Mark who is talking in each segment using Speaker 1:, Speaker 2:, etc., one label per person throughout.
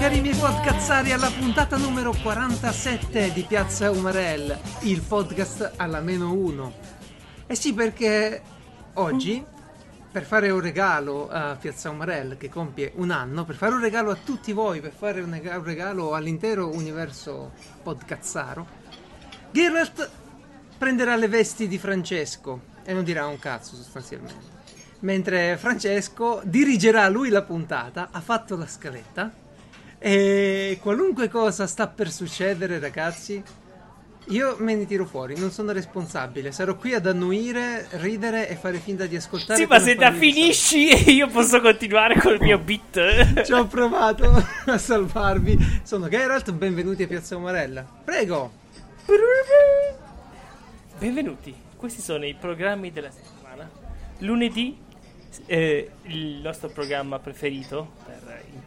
Speaker 1: cari miei podcazzari alla puntata numero 47 di Piazza Umarell, il podcast alla meno uno. Eh sì, perché oggi, per fare un regalo a Piazza Umarell che compie un anno, per fare un regalo a tutti voi, per fare un rega- un regalo all'intero universo podcazzaro, Geralt prenderà le vesti di Francesco e non dirà un cazzo sostanzialmente. Mentre Francesco dirigerà lui la puntata, ha fatto la scaletta e qualunque cosa sta per succedere, ragazzi, io me ne tiro fuori, non sono responsabile. Sarò qui ad annuire, ridere e fare finta di ascoltare.
Speaker 2: Sì, ma se da finisci io posso continuare col mio beat.
Speaker 1: Ci ho provato a salvarvi. Sono Geralt, benvenuti a Piazza Umarella. Prego.
Speaker 2: Benvenuti, questi sono i programmi della settimana. Lunedì, eh, il nostro programma preferito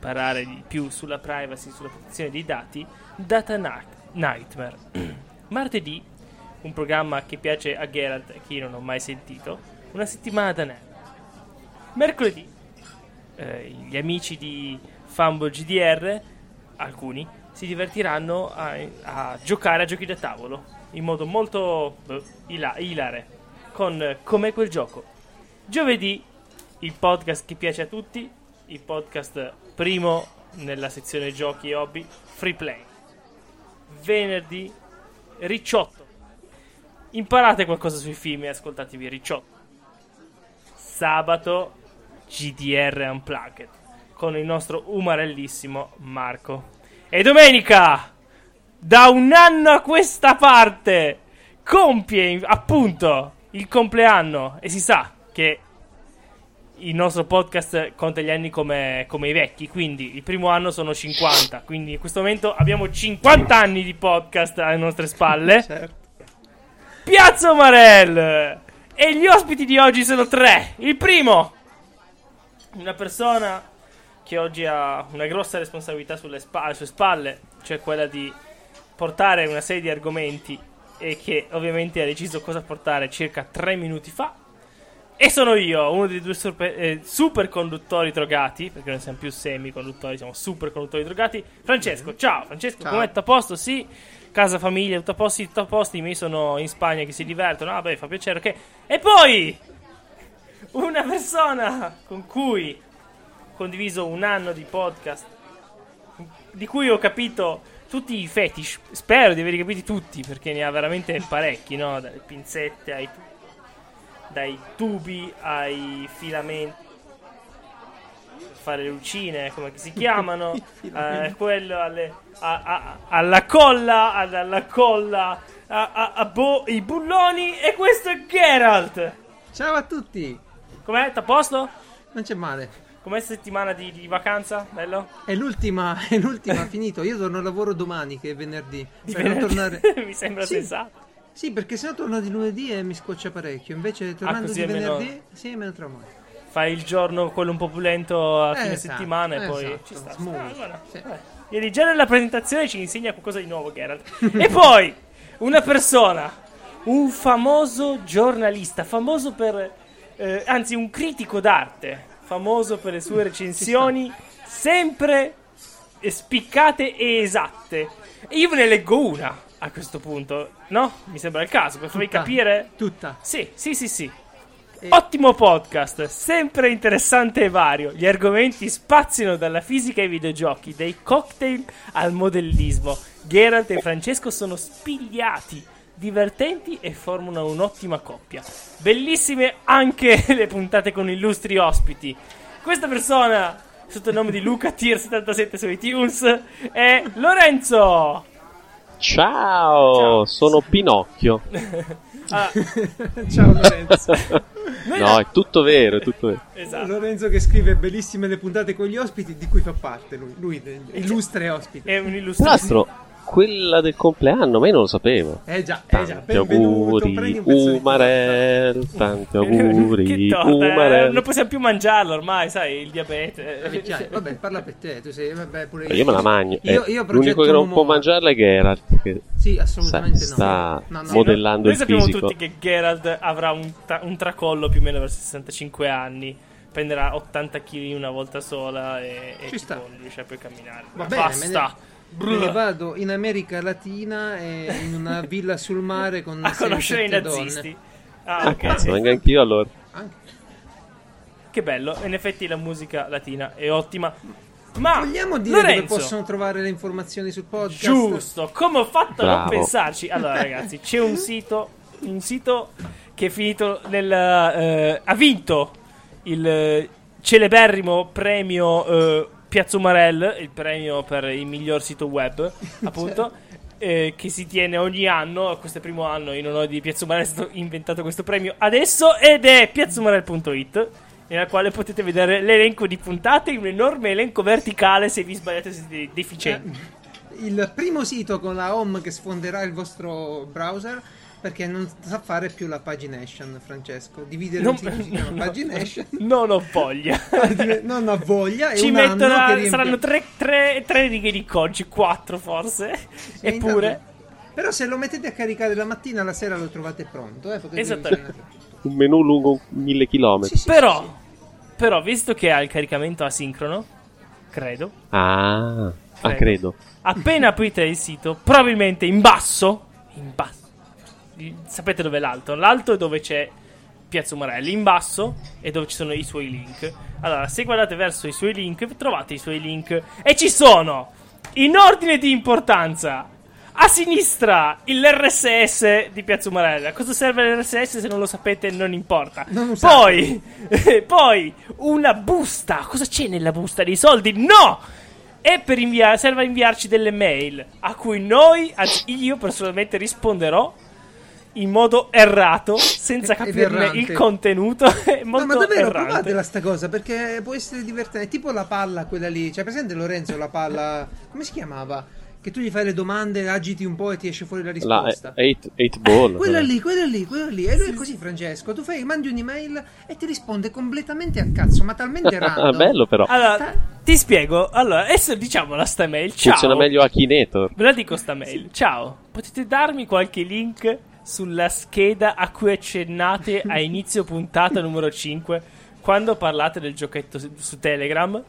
Speaker 2: imparare di più sulla privacy, sulla protezione dei dati, Data Na- Nightmare. Martedì, un programma che piace a Geralt e che io non ho mai sentito, una settimana da nerd. Mercoledì, eh, gli amici di Fumble GDR, alcuni, si divertiranno a, a giocare a giochi da tavolo in modo molto eh, ila- ilare con Com'è quel gioco. Giovedì, il podcast che piace a tutti, il podcast primo nella sezione giochi e hobby, Free Play. Venerdì, Ricciotto. Imparate qualcosa sui film e ascoltatevi Ricciotto. Sabato, GDR Unplugged con il nostro umarellissimo Marco. E domenica, da un anno a questa parte, compie appunto il compleanno e si sa che il nostro podcast conta gli anni come, come i vecchi, quindi il primo anno sono 50, quindi in questo momento abbiamo 50 anni di podcast alle nostre spalle.
Speaker 1: Certo.
Speaker 2: Piazza Umarell! E gli ospiti di oggi sono tre. Il primo, una persona che oggi ha una grossa responsabilità sulle, spa- alle sue spalle, cioè quella di portare una serie di argomenti e che ovviamente ha deciso cosa portare circa tre minuti fa. E sono io, uno dei due super, eh, super conduttori drogati, perché non siamo più semi-conduttori, siamo super conduttori drogati. Francesco, ciao Francesco,
Speaker 1: Ciao.
Speaker 2: com'è? Tutto a posto? Sì. Casa, famiglia, tutto a posto, tutto a posto. I miei sono in Spagna che si divertono. Ah, beh, fa piacere, ok. E poi, una persona con cui ho condiviso un anno di podcast, di cui ho capito tutti i fetish. Spero di averli capiti tutti, perché ne ha veramente parecchi, no? Dalle pinzette ai dai tubi ai filamenti fare le lucine, come si chiamano, eh, quello alle, a- a- alla colla, alla colla, a, a- bo- i bulloni e questo è Geralt.
Speaker 1: Ciao a tutti.
Speaker 2: Com'è? T'a posto?
Speaker 1: Non c'è male.
Speaker 2: Com'è settimana di, di vacanza? Bello?
Speaker 1: È l'ultima, è l'ultima, finito. Io torno a lavoro domani, che è venerdì.
Speaker 2: Di
Speaker 1: Per non
Speaker 2: venerdì?
Speaker 1: tornare...
Speaker 2: Mi sembra
Speaker 1: Sì.
Speaker 2: sensato.
Speaker 1: Sì, perché sennò torno di lunedì e mi scoccia parecchio. Invece tornando
Speaker 2: così
Speaker 1: di venerdì, sì, me ne trovo male.
Speaker 2: Fai il giorno quello un po' pulento a
Speaker 1: Eh,
Speaker 2: fine
Speaker 1: esatto,
Speaker 2: settimana e poi
Speaker 1: esatto,
Speaker 2: ci sta.
Speaker 1: smooth,
Speaker 2: Ah, guarda,
Speaker 1: sì.
Speaker 2: Ieri già nella presentazione ci insegna qualcosa di nuovo Geralt. e poi una persona, un famoso giornalista, famoso per eh, anzi un critico d'arte, famoso per le sue recensioni sempre spiccate e esatte. E io ve ne leggo una a questo punto, no? Mi sembra il caso, per farvi capire
Speaker 1: Tutta.
Speaker 2: sì, sì, sì, sì.
Speaker 1: E-
Speaker 2: Ottimo podcast, sempre interessante e vario. Gli argomenti spaziano dalla fisica ai videogiochi, dai cocktail al modellismo. Geralt e Francesco sono spigliati, divertenti e formano un'ottima coppia. Bellissime anche le puntate con illustri ospiti. Questa persona, sotto il nome di Luca Tier 77 su iTunes, è Lorenzo.
Speaker 3: Ciao,
Speaker 2: Ciao.
Speaker 3: sono Pinocchio.
Speaker 2: Ah,
Speaker 1: Ciao Lorenzo.
Speaker 3: No, è tutto vero, è tutto vero.
Speaker 2: Esatto.
Speaker 1: Lorenzo che scrive bellissime le puntate con gli ospiti, di cui fa parte lui. Lui, illustre ospite.
Speaker 2: È un
Speaker 3: Tra
Speaker 2: illustrato.
Speaker 3: l'altro, quella del compleanno, ma io non lo sapevo.
Speaker 1: Eh già, eh già,
Speaker 3: Tanti
Speaker 1: benvenuto.
Speaker 3: Auguri, Umarel, tanti
Speaker 2: che
Speaker 3: auguri,
Speaker 2: eh,
Speaker 3: Umarel.
Speaker 2: non possiamo più mangiarlo ormai, sai, il diabete.
Speaker 1: Eh, vabbè, parla per te, tu sei, vabbè, pure
Speaker 3: Io me la mangio.
Speaker 1: Io,
Speaker 3: Eh,
Speaker 1: io
Speaker 3: L'unico che non può mangiarla è Geralt, che
Speaker 1: Sì,
Speaker 3: sta,
Speaker 1: assolutamente no.
Speaker 3: sta
Speaker 1: No, no,
Speaker 2: Sì,
Speaker 3: modellando
Speaker 2: noi
Speaker 3: il
Speaker 2: sappiamo
Speaker 3: fisico.
Speaker 2: tutti che Geralt avrà un, tra- un tracollo più o meno verso 65 anni. prenderà 80 kg in una volta sola e, e
Speaker 1: Ci sta.
Speaker 2: tipo non riesce più a camminare.
Speaker 1: Va bene,
Speaker 2: Basta.
Speaker 1: Me ne vado in America Latina e in una villa sul mare con
Speaker 2: A conoscere i nazisti.
Speaker 1: donne.
Speaker 2: Ah, ok.
Speaker 3: cazzo, venga anch'io allora.
Speaker 1: Anche-
Speaker 2: Che bello. In effetti la musica latina è ottima. Ma
Speaker 1: Vogliamo dire dove
Speaker 2: Lorenzo,
Speaker 1: possono trovare le informazioni sul podcast?
Speaker 2: Giusto, come ho fatto a non
Speaker 3: Bravo.
Speaker 2: pensarci? Allora, ragazzi, c'è un sito, un sito che è finito nel. eh, ha vinto il celeberrimo premio eh, Piazza Umarell, il premio per il miglior sito web, appunto. eh, che si tiene ogni anno, questo è il primo anno in onore di Piazza Umarell è stato inventato questo premio adesso ed è piazzumarell.it nella quale potete vedere l'elenco di puntate in un enorme elenco verticale se vi sbagliate siete deficienti.
Speaker 1: Il primo sito con la home che sfonderà il vostro browser perché non sa fare più la pagination, Francesco. Dividere
Speaker 2: Non,
Speaker 1: un sito si chiama
Speaker 2: no,
Speaker 1: pagination.
Speaker 2: non ho voglia.
Speaker 1: non ha voglia.
Speaker 2: Ci
Speaker 1: un anno
Speaker 2: mettono,
Speaker 1: che riempie-
Speaker 2: saranno tre, tre- tre righe di codice, quattro forse.
Speaker 1: Sì,
Speaker 2: Eppure,
Speaker 1: intanto- Però se lo mettete a caricare la mattina, la sera lo trovate pronto. Eh?
Speaker 2: Esattamente.
Speaker 3: Un menù lungo mille chilometri.
Speaker 1: Sì, sì,
Speaker 2: però,
Speaker 1: sì,
Speaker 2: però, visto che ha il caricamento asincrono, credo,
Speaker 3: Ah, ah, credo.
Speaker 2: appena aprite il sito, probabilmente in basso, in basso, sapete dove è l'alto? L'alto è dove c'è Piazza Umarelli, in basso è dove ci sono i suoi link. Allora, se guardate verso i suoi link, trovate i suoi link e ci sono, in ordine di importanza, a sinistra l'RSS di Piazza Umarella. A Cosa serve l'RSS se non lo sapete non importa.
Speaker 1: Non.
Speaker 2: Poi, poi una busta. Cosa c'è nella busta? Dei soldi? No! E per inviare, serve a inviarci delle mail a cui noi, io personalmente risponderò in modo errato, senza capirne il contenuto. È molto
Speaker 1: No, ma davvero
Speaker 2: errante.
Speaker 1: provatela sta cosa perché può essere divertente. È tipo la palla, quella lì. C'è presente Lorenzo la palla? Come si chiamava? Che tu gli fai le domande, agiti un po' e ti esce fuori la
Speaker 3: La
Speaker 1: risposta.
Speaker 3: 8 ball.
Speaker 1: Quella lì, quella lì, quella lì. E lui è così, Francesco. Tu fai, mandi un'email e ti risponde completamente a cazzo, ma talmente random.
Speaker 3: bello però.
Speaker 2: Allora, ti spiego. Allora, adesso diciamola sta mail. Ciao.
Speaker 3: Funziona meglio Akinator.
Speaker 2: Ve la dico sta mail. Ciao, potete darmi qualche link sulla scheda a cui accennate a inizio puntata numero 5 quando parlate del giochetto su, Telegram?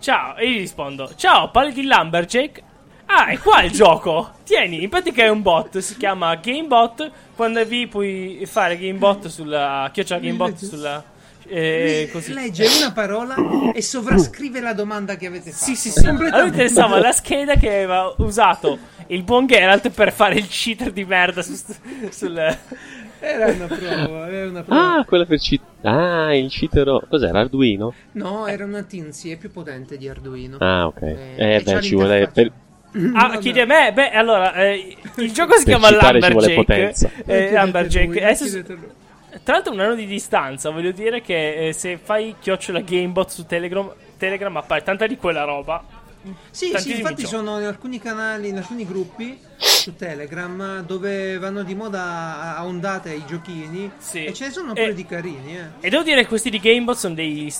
Speaker 2: Ciao, e gli rispondo: Ciao, parli di Lumberjack? Ah, è qua il gioco. Tieni, in pratica è un bot, si chiama GameBot. Quando vi puoi fare GameBot sulla chiocciola GameBot sulla eh, così.
Speaker 1: Legge una parola e sovrascrive la domanda che avete fatto.
Speaker 2: Sì, sì, sì. A lui interessava la scheda che aveva usato il buon Geralt per fare il cheater di merda su, sul...
Speaker 1: Era una prova, era una prova.
Speaker 3: Ah, quella per cheat. Ah, il cheatero. Cos'era? Arduino?
Speaker 1: No, era una Tinsi, è più potente di Arduino.
Speaker 3: Ah, ok.
Speaker 1: Eh,
Speaker 3: Eh, beh, ci vuole. Per...
Speaker 2: Ah,
Speaker 1: Vabbè.
Speaker 2: chiedi a me? Beh, allora, eh, il gioco si
Speaker 3: Per
Speaker 2: chiama Lumberjack. Eh,
Speaker 1: Chiedete
Speaker 2: Lumberjack. Adesso- tra l'altro un anno di distanza, voglio dire che eh, se fai chiocciola Gamebot su Telegram, Telegram appare tanta di quella roba.
Speaker 1: Sì, sì, infatti
Speaker 2: giochi.
Speaker 1: sono in alcuni canali, in alcuni gruppi su Telegram dove vanno di moda a- ondate i giochini
Speaker 2: Sì.
Speaker 1: e ce ne sono
Speaker 2: E-
Speaker 1: pure di carini, eh.
Speaker 2: E devo dire che questi di Gamebot sono dei...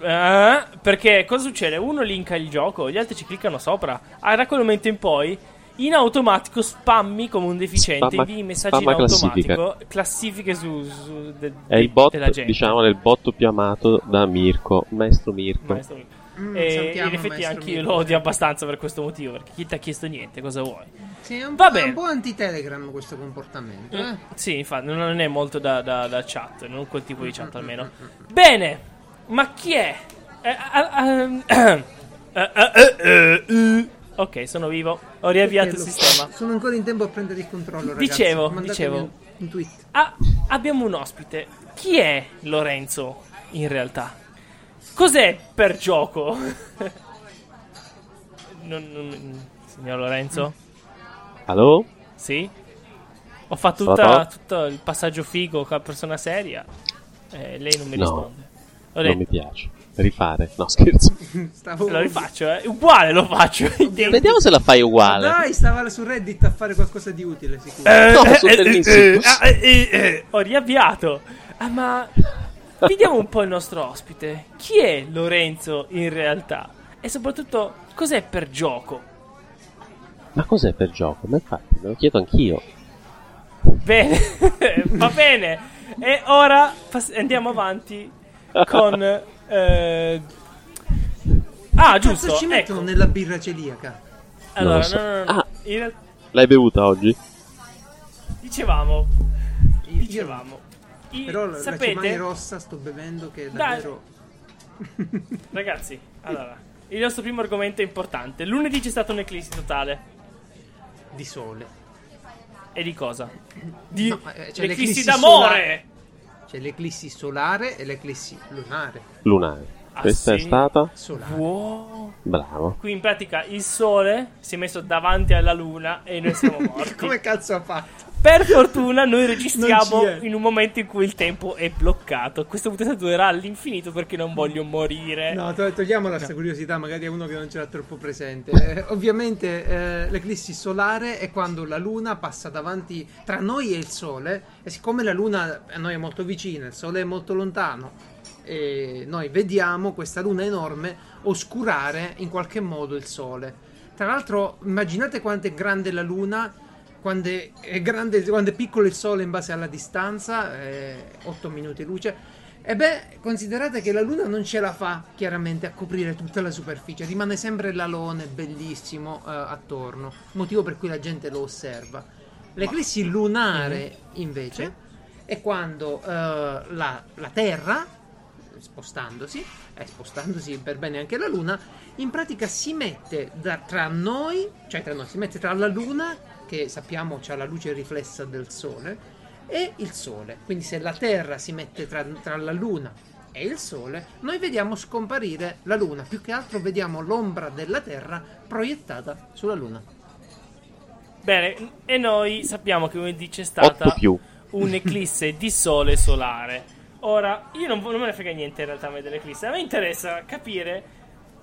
Speaker 2: eh, perché cosa succede? Uno linka il gioco, gli altri ci cliccano sopra. Ah, da quel momento in poi, in automatico spammi come un deficiente,
Speaker 3: Spamma-
Speaker 2: invii messaggi in automatico, classifiche su, su de-
Speaker 3: È il bot,
Speaker 2: della gente.
Speaker 3: diciamo, il bot più amato da Mirko, maestro Mirko.
Speaker 2: Maestro.
Speaker 1: Mm,
Speaker 2: e in effetti anche io lo odio abbastanza per questo motivo, perché chi ti ha chiesto niente, cosa vuoi?
Speaker 1: Sì, è un,
Speaker 2: Va
Speaker 1: po', un po' anti-Telegram questo comportamento, eh.
Speaker 2: Sì, infatti, non è molto da, da- da chat, non quel tipo di chat almeno. Bene, ma chi è? Ok, sono vivo, ho riavviato il sistema.
Speaker 1: Sono ancora in tempo a prendere il controllo, ragazzi.
Speaker 2: Dicevo, dicevo.
Speaker 1: un- un tweet.
Speaker 2: Ah, abbiamo un ospite. Chi è Lorenzo in realtà? Cos'è per gioco? Non- non- signor Lorenzo?
Speaker 3: Allo?
Speaker 2: Sì? Ho fatto tutta- tutto il passaggio figo con la persona seria. E lei non mi
Speaker 3: No.
Speaker 2: risponde. Ho
Speaker 3: Non
Speaker 2: detto,
Speaker 3: mi piace. Rifare. No, scherzo.
Speaker 1: Stavo...
Speaker 2: lo rifaccio, eh. Uguale lo faccio.
Speaker 3: Vediamo se la fai uguale.
Speaker 1: Dai, stava su Reddit a fare qualcosa di utile, sicuro.
Speaker 2: Eh,
Speaker 3: No,
Speaker 2: eh,
Speaker 3: su
Speaker 2: eh, eh, ah, eh, eh, eh, Ho riavviato. Ah, ma vediamo un po' il nostro ospite. Chi è Lorenzo in realtà? E soprattutto, cos'è per gioco?
Speaker 3: Ma cos'è per gioco? Ma infatti, me lo chiedo anch'io.
Speaker 2: Bene, va bene. E ora pass- andiamo avanti con Eh, Ah, giusto.
Speaker 1: ci mettono
Speaker 2: ecco.
Speaker 1: nella birra celiaca?
Speaker 2: Allora,
Speaker 3: so.
Speaker 2: no, no, no.
Speaker 3: Ah.
Speaker 2: In
Speaker 3: L'hai bevuta oggi?
Speaker 2: dicevamo.
Speaker 1: Io-
Speaker 2: Dicevamo. I-
Speaker 1: Però la, la
Speaker 2: sapete,
Speaker 1: Chimay rossa sto bevendo che è
Speaker 2: Dai.
Speaker 1: davvero...
Speaker 2: ragazzi, allora, il nostro primo argomento è importante. Lunedì c'è stata un'eclissi totale.
Speaker 1: di sole.
Speaker 2: E di cosa? Di
Speaker 1: No, c'è
Speaker 2: l'eclissi
Speaker 1: l'eclissi
Speaker 2: d'amore.
Speaker 1: C'è l'eclissi solare e l'eclissi lunare.
Speaker 3: Lunare. Questa è stata?
Speaker 1: Solare.
Speaker 2: Wow.
Speaker 3: Bravo.
Speaker 2: Qui in pratica il sole si è messo davanti alla luna e noi siamo morti.
Speaker 1: Come cazzo ha fatto?
Speaker 2: Per fortuna noi registriamo in un momento in cui il tempo è bloccato. Questa puntata durerà all'infinito perché non voglio morire.
Speaker 1: No, to- togliamola questa curiosità, magari è uno che non ce l'ha troppo presente. Eh, ovviamente eh, l'eclissi solare è quando la luna passa davanti tra noi e il sole e siccome la luna a noi è molto vicina, il sole è molto lontano e noi vediamo questa luna enorme oscurare in qualche modo il sole. Tra l'altro immaginate quanto è grande la luna quando è, è grande, quando è piccolo il sole in base alla distanza, 8 minuti luce. E beh, considerate che la Luna non ce la fa chiaramente a coprire tutta la superficie, rimane sempre l'alone bellissimo eh, attorno, motivo per cui la gente lo osserva. L'eclissi lunare invece è quando eh, la, la Terra, spostandosi, e spostandosi per bene anche la Luna, in pratica si mette da- tra noi, cioè tra noi, si mette tra la Luna, che sappiamo ha la luce riflessa del Sole, e il Sole. Quindi se la Terra si mette tra, tra la Luna e il Sole, noi vediamo scomparire la Luna. Più che altro vediamo l'ombra della Terra proiettata sulla Luna.
Speaker 2: Bene, e noi sappiamo che lunedì c'è
Speaker 3: 8
Speaker 2: stata un'eclisse di sole solare. Ora, io non, non me ne frega niente in realtà a me dell'eclisse. A me interessa capire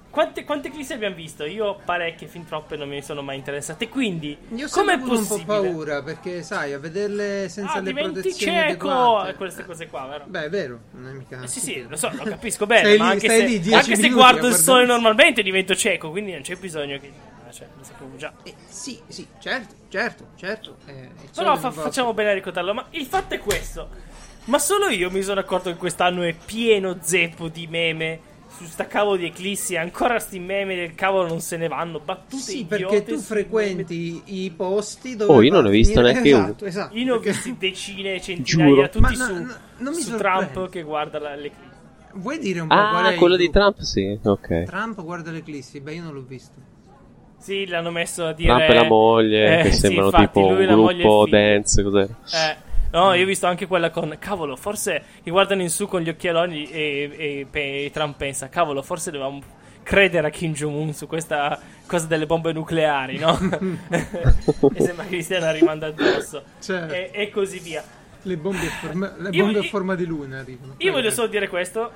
Speaker 2: quante, quante eclissi abbiamo visto. Io parecchie, fin troppe, non mi sono mai interessate. Quindi,
Speaker 1: Io ho
Speaker 2: com'è
Speaker 1: sempre avuto un po'
Speaker 2: possibile?
Speaker 1: paura perché, sai, a vederle senza
Speaker 2: Ah,
Speaker 1: le protezioni
Speaker 2: cieco!
Speaker 1: adeguate.
Speaker 2: Queste cose qua, vero?
Speaker 1: Beh, è vero, non è mica.
Speaker 2: Eh sì, sì, lo so, lo capisco bene,
Speaker 1: Stai
Speaker 2: ma
Speaker 1: lì-
Speaker 2: anche, se,
Speaker 1: lì
Speaker 2: anche se guardo il sole normalmente divento cieco, quindi non c'è bisogno che... ah, Cioè, lo sapevo già.
Speaker 1: Eh, sì, sì, certo, certo, certo. eh,
Speaker 2: Però fa- facciamo bene a ricordarlo. Ma il fatto è questo. Ma solo io mi sono accorto che quest'anno è pieno zeppo di meme su sta cavolo di eclissi. Ancora sti meme del cavolo non se ne vanno. Battute
Speaker 1: Sì, perché tu frequenti i posti dove.
Speaker 3: Oh, io non ho visto
Speaker 1: finire-
Speaker 3: neanche uno.
Speaker 1: esatto, Esatto,
Speaker 2: meme. Io ne ho
Speaker 1: perché-
Speaker 2: visti decine, centinaia,
Speaker 3: Giuro.
Speaker 2: tutti
Speaker 1: Ma no,
Speaker 2: su,
Speaker 1: no, non mi
Speaker 2: su. Trump che guarda la- l'eclissi.
Speaker 1: Vuoi dire un po' qual è
Speaker 3: Ah, quello di? Trump, sì. Ok.
Speaker 1: Trump guarda l'eclissi. Beh, io non l'ho visto.
Speaker 2: Sì, l'hanno messo a dire.
Speaker 3: Trump e la moglie,
Speaker 2: Eh,
Speaker 3: che
Speaker 2: sì,
Speaker 3: sembrano
Speaker 2: infatti,
Speaker 3: tipo un gruppo dance, cos'era?
Speaker 2: Eh, no, io ho visto anche quella con cavolo, forse che guardano in su con gli occhialoni e, e- e Trump pensa, cavolo, forse dovevamo credere a Kim Jong-un su questa cosa delle bombe nucleari, no? e sembra che gli stiano arrivando addosso.
Speaker 1: Certo.
Speaker 2: E, e così via.
Speaker 1: Le bombe a forma, le
Speaker 2: Io-
Speaker 1: bombe a
Speaker 2: io-
Speaker 1: forma di luna arrivano.
Speaker 2: Io voglio solo dire questo.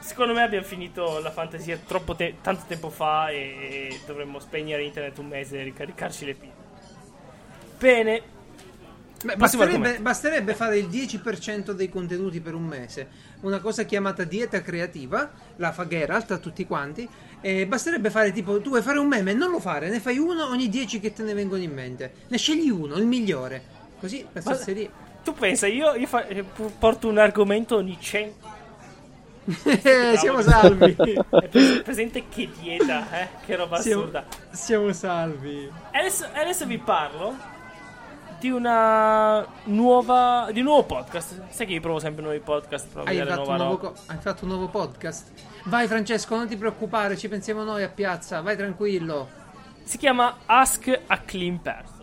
Speaker 2: Secondo me abbiamo finito la fantasia troppo te- tanto tempo fa e, e dovremmo spegnere internet un mese e ricaricarci le pile. Bene,
Speaker 1: Beh, basterebbe, basterebbe fare il 10% dei contenuti per un mese, una cosa chiamata dieta creativa, la fa Geralt a tutti quanti, e basterebbe fare tipo, tu vuoi fare un meme, non lo fare, ne fai uno ogni 10 che te ne vengono in mente, ne scegli uno, il migliore, così
Speaker 2: Ma-
Speaker 1: stare lì.
Speaker 2: tu pensa, io, io fa- eh, porto un argomento ogni 100
Speaker 1: Eh, siamo salvi,
Speaker 2: È pres- presente che dieta, eh? Che roba
Speaker 1: siamo,
Speaker 2: assurda.
Speaker 1: siamo salvi.
Speaker 2: Adesso, adesso vi parlo di una nuova. di un nuovo podcast. Sai che io provo sempre nuovi podcast.
Speaker 1: Hai
Speaker 2: vedere
Speaker 1: fatto, un
Speaker 2: nuova
Speaker 1: co- hai fatto un nuovo podcast? Vai Francesco, non ti preoccupare, ci pensiamo noi a piazza, vai tranquillo.
Speaker 2: Si chiama Ask a Clean Person.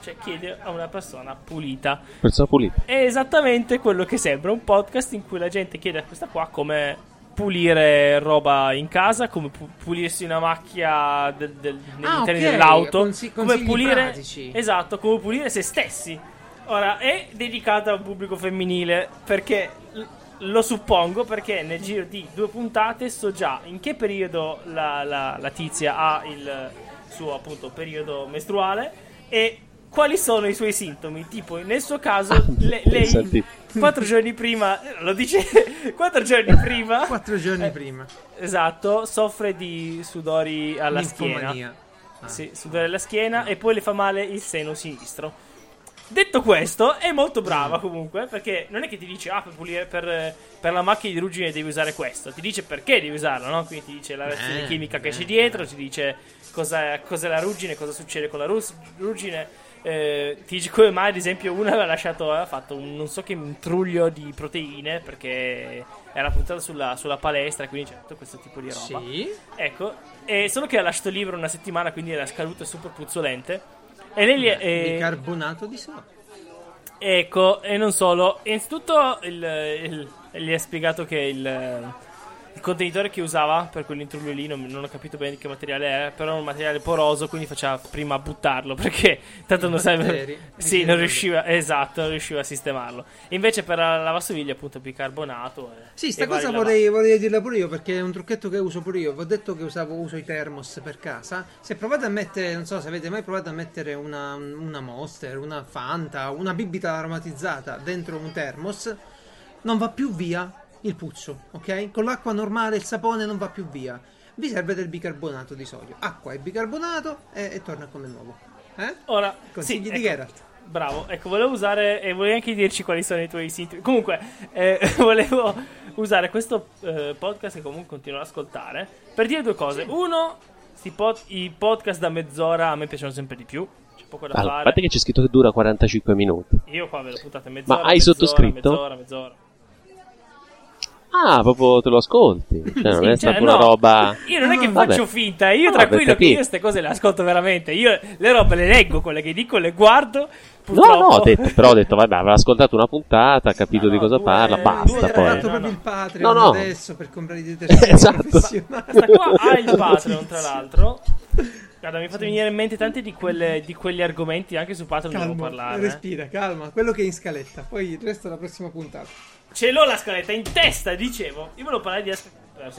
Speaker 2: Cioè chiede a una persona pulita.
Speaker 3: Persona pulita.
Speaker 2: È esattamente quello che sembra un podcast in cui la gente chiede a questa qua come pulire roba in casa, come pu- pulirsi una macchia del- del- negli
Speaker 1: Ah,
Speaker 2: interni
Speaker 1: ok,
Speaker 2: dell'auto,
Speaker 1: consi-
Speaker 2: come pulire
Speaker 1: pratici.
Speaker 2: esatto, come pulire se stessi. Ora è dedicata al pubblico femminile perché l- lo suppongo perché nel giro di due puntate so già in che periodo la, la- la tizia ha il suo appunto periodo mestruale e quali sono i suoi sintomi. Tipo, nel suo caso, le-
Speaker 3: Senti.
Speaker 2: lei quattro giorni prima, eh, lo dice, quattro giorni prima,
Speaker 1: Quattro giorni
Speaker 2: Eh,
Speaker 1: prima.
Speaker 2: esatto, soffre di sudori alla schiena.
Speaker 1: Ah.
Speaker 2: Sì, sudore alla schiena e poi le fa male il seno sinistro. Detto questo, è molto brava comunque, perché non è che ti dice, ah, per, pulire, per, per la macchina di ruggine devi usare questo, ti dice perché devi usarlo, no? Quindi ti dice la reazione
Speaker 1: Eh,
Speaker 2: chimica che
Speaker 1: eh,
Speaker 2: c'è dietro, ti dice cosa, cos'è la ruggine, cosa succede con la ruggine, eh, ti dice come mai, ad esempio, una aveva lasciato, aveva fatto un non so che intruglio di proteine, perché era puntata sulla, sulla palestra, quindi c'è tutto questo tipo di roba.
Speaker 1: Sì.
Speaker 2: Ecco, e solo che ha lasciato il libro una settimana, quindi era scaduto e super puzzolente. E lei gli è- e-
Speaker 1: Bicarbonato di sodio.
Speaker 2: Ecco, e non solo. Innanzitutto il, il- gli ha spiegato che il, il contenitore che usava per quell'intruglio lì, non, non ho capito bene di che materiale era, però era un materiale poroso, quindi faceva prima buttarlo, perché tanto non
Speaker 1: batteri,
Speaker 2: sarebbe... Sì, non riusciva, esatto, non riusciva a sistemarlo. Invece per la lavastoviglie appunto bicarbonato. e-
Speaker 1: Sì, sta cosa
Speaker 2: lava-
Speaker 1: vorrei, vorrei dirla pure io perché è un trucchetto che uso pure io. Vi ho detto che usavo, uso i thermos per casa. Se provate a mettere, non so se avete mai provato a mettere una, una Monster, una Fanta, una bibita aromatizzata dentro un thermos, non va più via il puzzo, ok? Con l'acqua normale il sapone non va più via. Vi serve del bicarbonato di sodio. Acqua e bicarbonato e, e torna come nuovo. Eh?
Speaker 2: Ora,
Speaker 1: Consigli
Speaker 2: sì,
Speaker 1: di
Speaker 2: ecco.
Speaker 1: Geralt.
Speaker 2: Bravo, ecco, volevo usare e volevi anche dirci quali sono i tuoi sintomi. Comunque, eh, volevo usare questo eh, podcast che comunque continuo ad ascoltare per dire due cose. Uno, pod- i podcast da mezz'ora a me piacciono sempre di più. C'è poco da
Speaker 3: Allora, a
Speaker 2: fare.
Speaker 3: parte che c'è scritto che dura 45 minuti.
Speaker 2: Io qua ve l'ho puntata mezz'ora.
Speaker 3: Ma hai
Speaker 2: mezz'ora,
Speaker 3: sottoscritto?
Speaker 2: Mezz'ora, mezz'ora.
Speaker 3: Ah, proprio te lo ascolti. Cioè, non
Speaker 2: Sì,
Speaker 3: è stata
Speaker 2: cioè,
Speaker 3: una
Speaker 2: no,
Speaker 3: roba.
Speaker 2: Io non è che
Speaker 1: No,
Speaker 3: vabbè.
Speaker 2: faccio finta, io
Speaker 3: No,
Speaker 2: tranquillo che io queste cose le ascolto veramente. Io le robe le leggo, quelle che dico le guardo.
Speaker 3: No,
Speaker 2: Purtroppo.
Speaker 3: no, ho detto, però ho detto, vabbè, avrà ascoltato una puntata, ha capito
Speaker 2: No,
Speaker 3: di
Speaker 2: no,
Speaker 3: cosa parla,
Speaker 2: due-
Speaker 3: basta
Speaker 1: Tu hai
Speaker 3: poi.
Speaker 1: fatto
Speaker 2: No,
Speaker 1: proprio
Speaker 2: no.
Speaker 1: il Patreon
Speaker 3: No, no.
Speaker 1: adesso per comprare i detersivi
Speaker 3: Esatto.
Speaker 2: Questa qua ha il Patreon, tra l'altro. Guarda, mi fate venire in mente tanti di, quelle- di quegli argomenti anche su Patreon devo
Speaker 1: Calma,
Speaker 2: parlare. eh.
Speaker 1: respira, calma, quello che è in scaletta, poi il resto è la prossima puntata.
Speaker 2: Ce l'ho la scaletta in testa, dicevo. Io volevo parlare di diversi,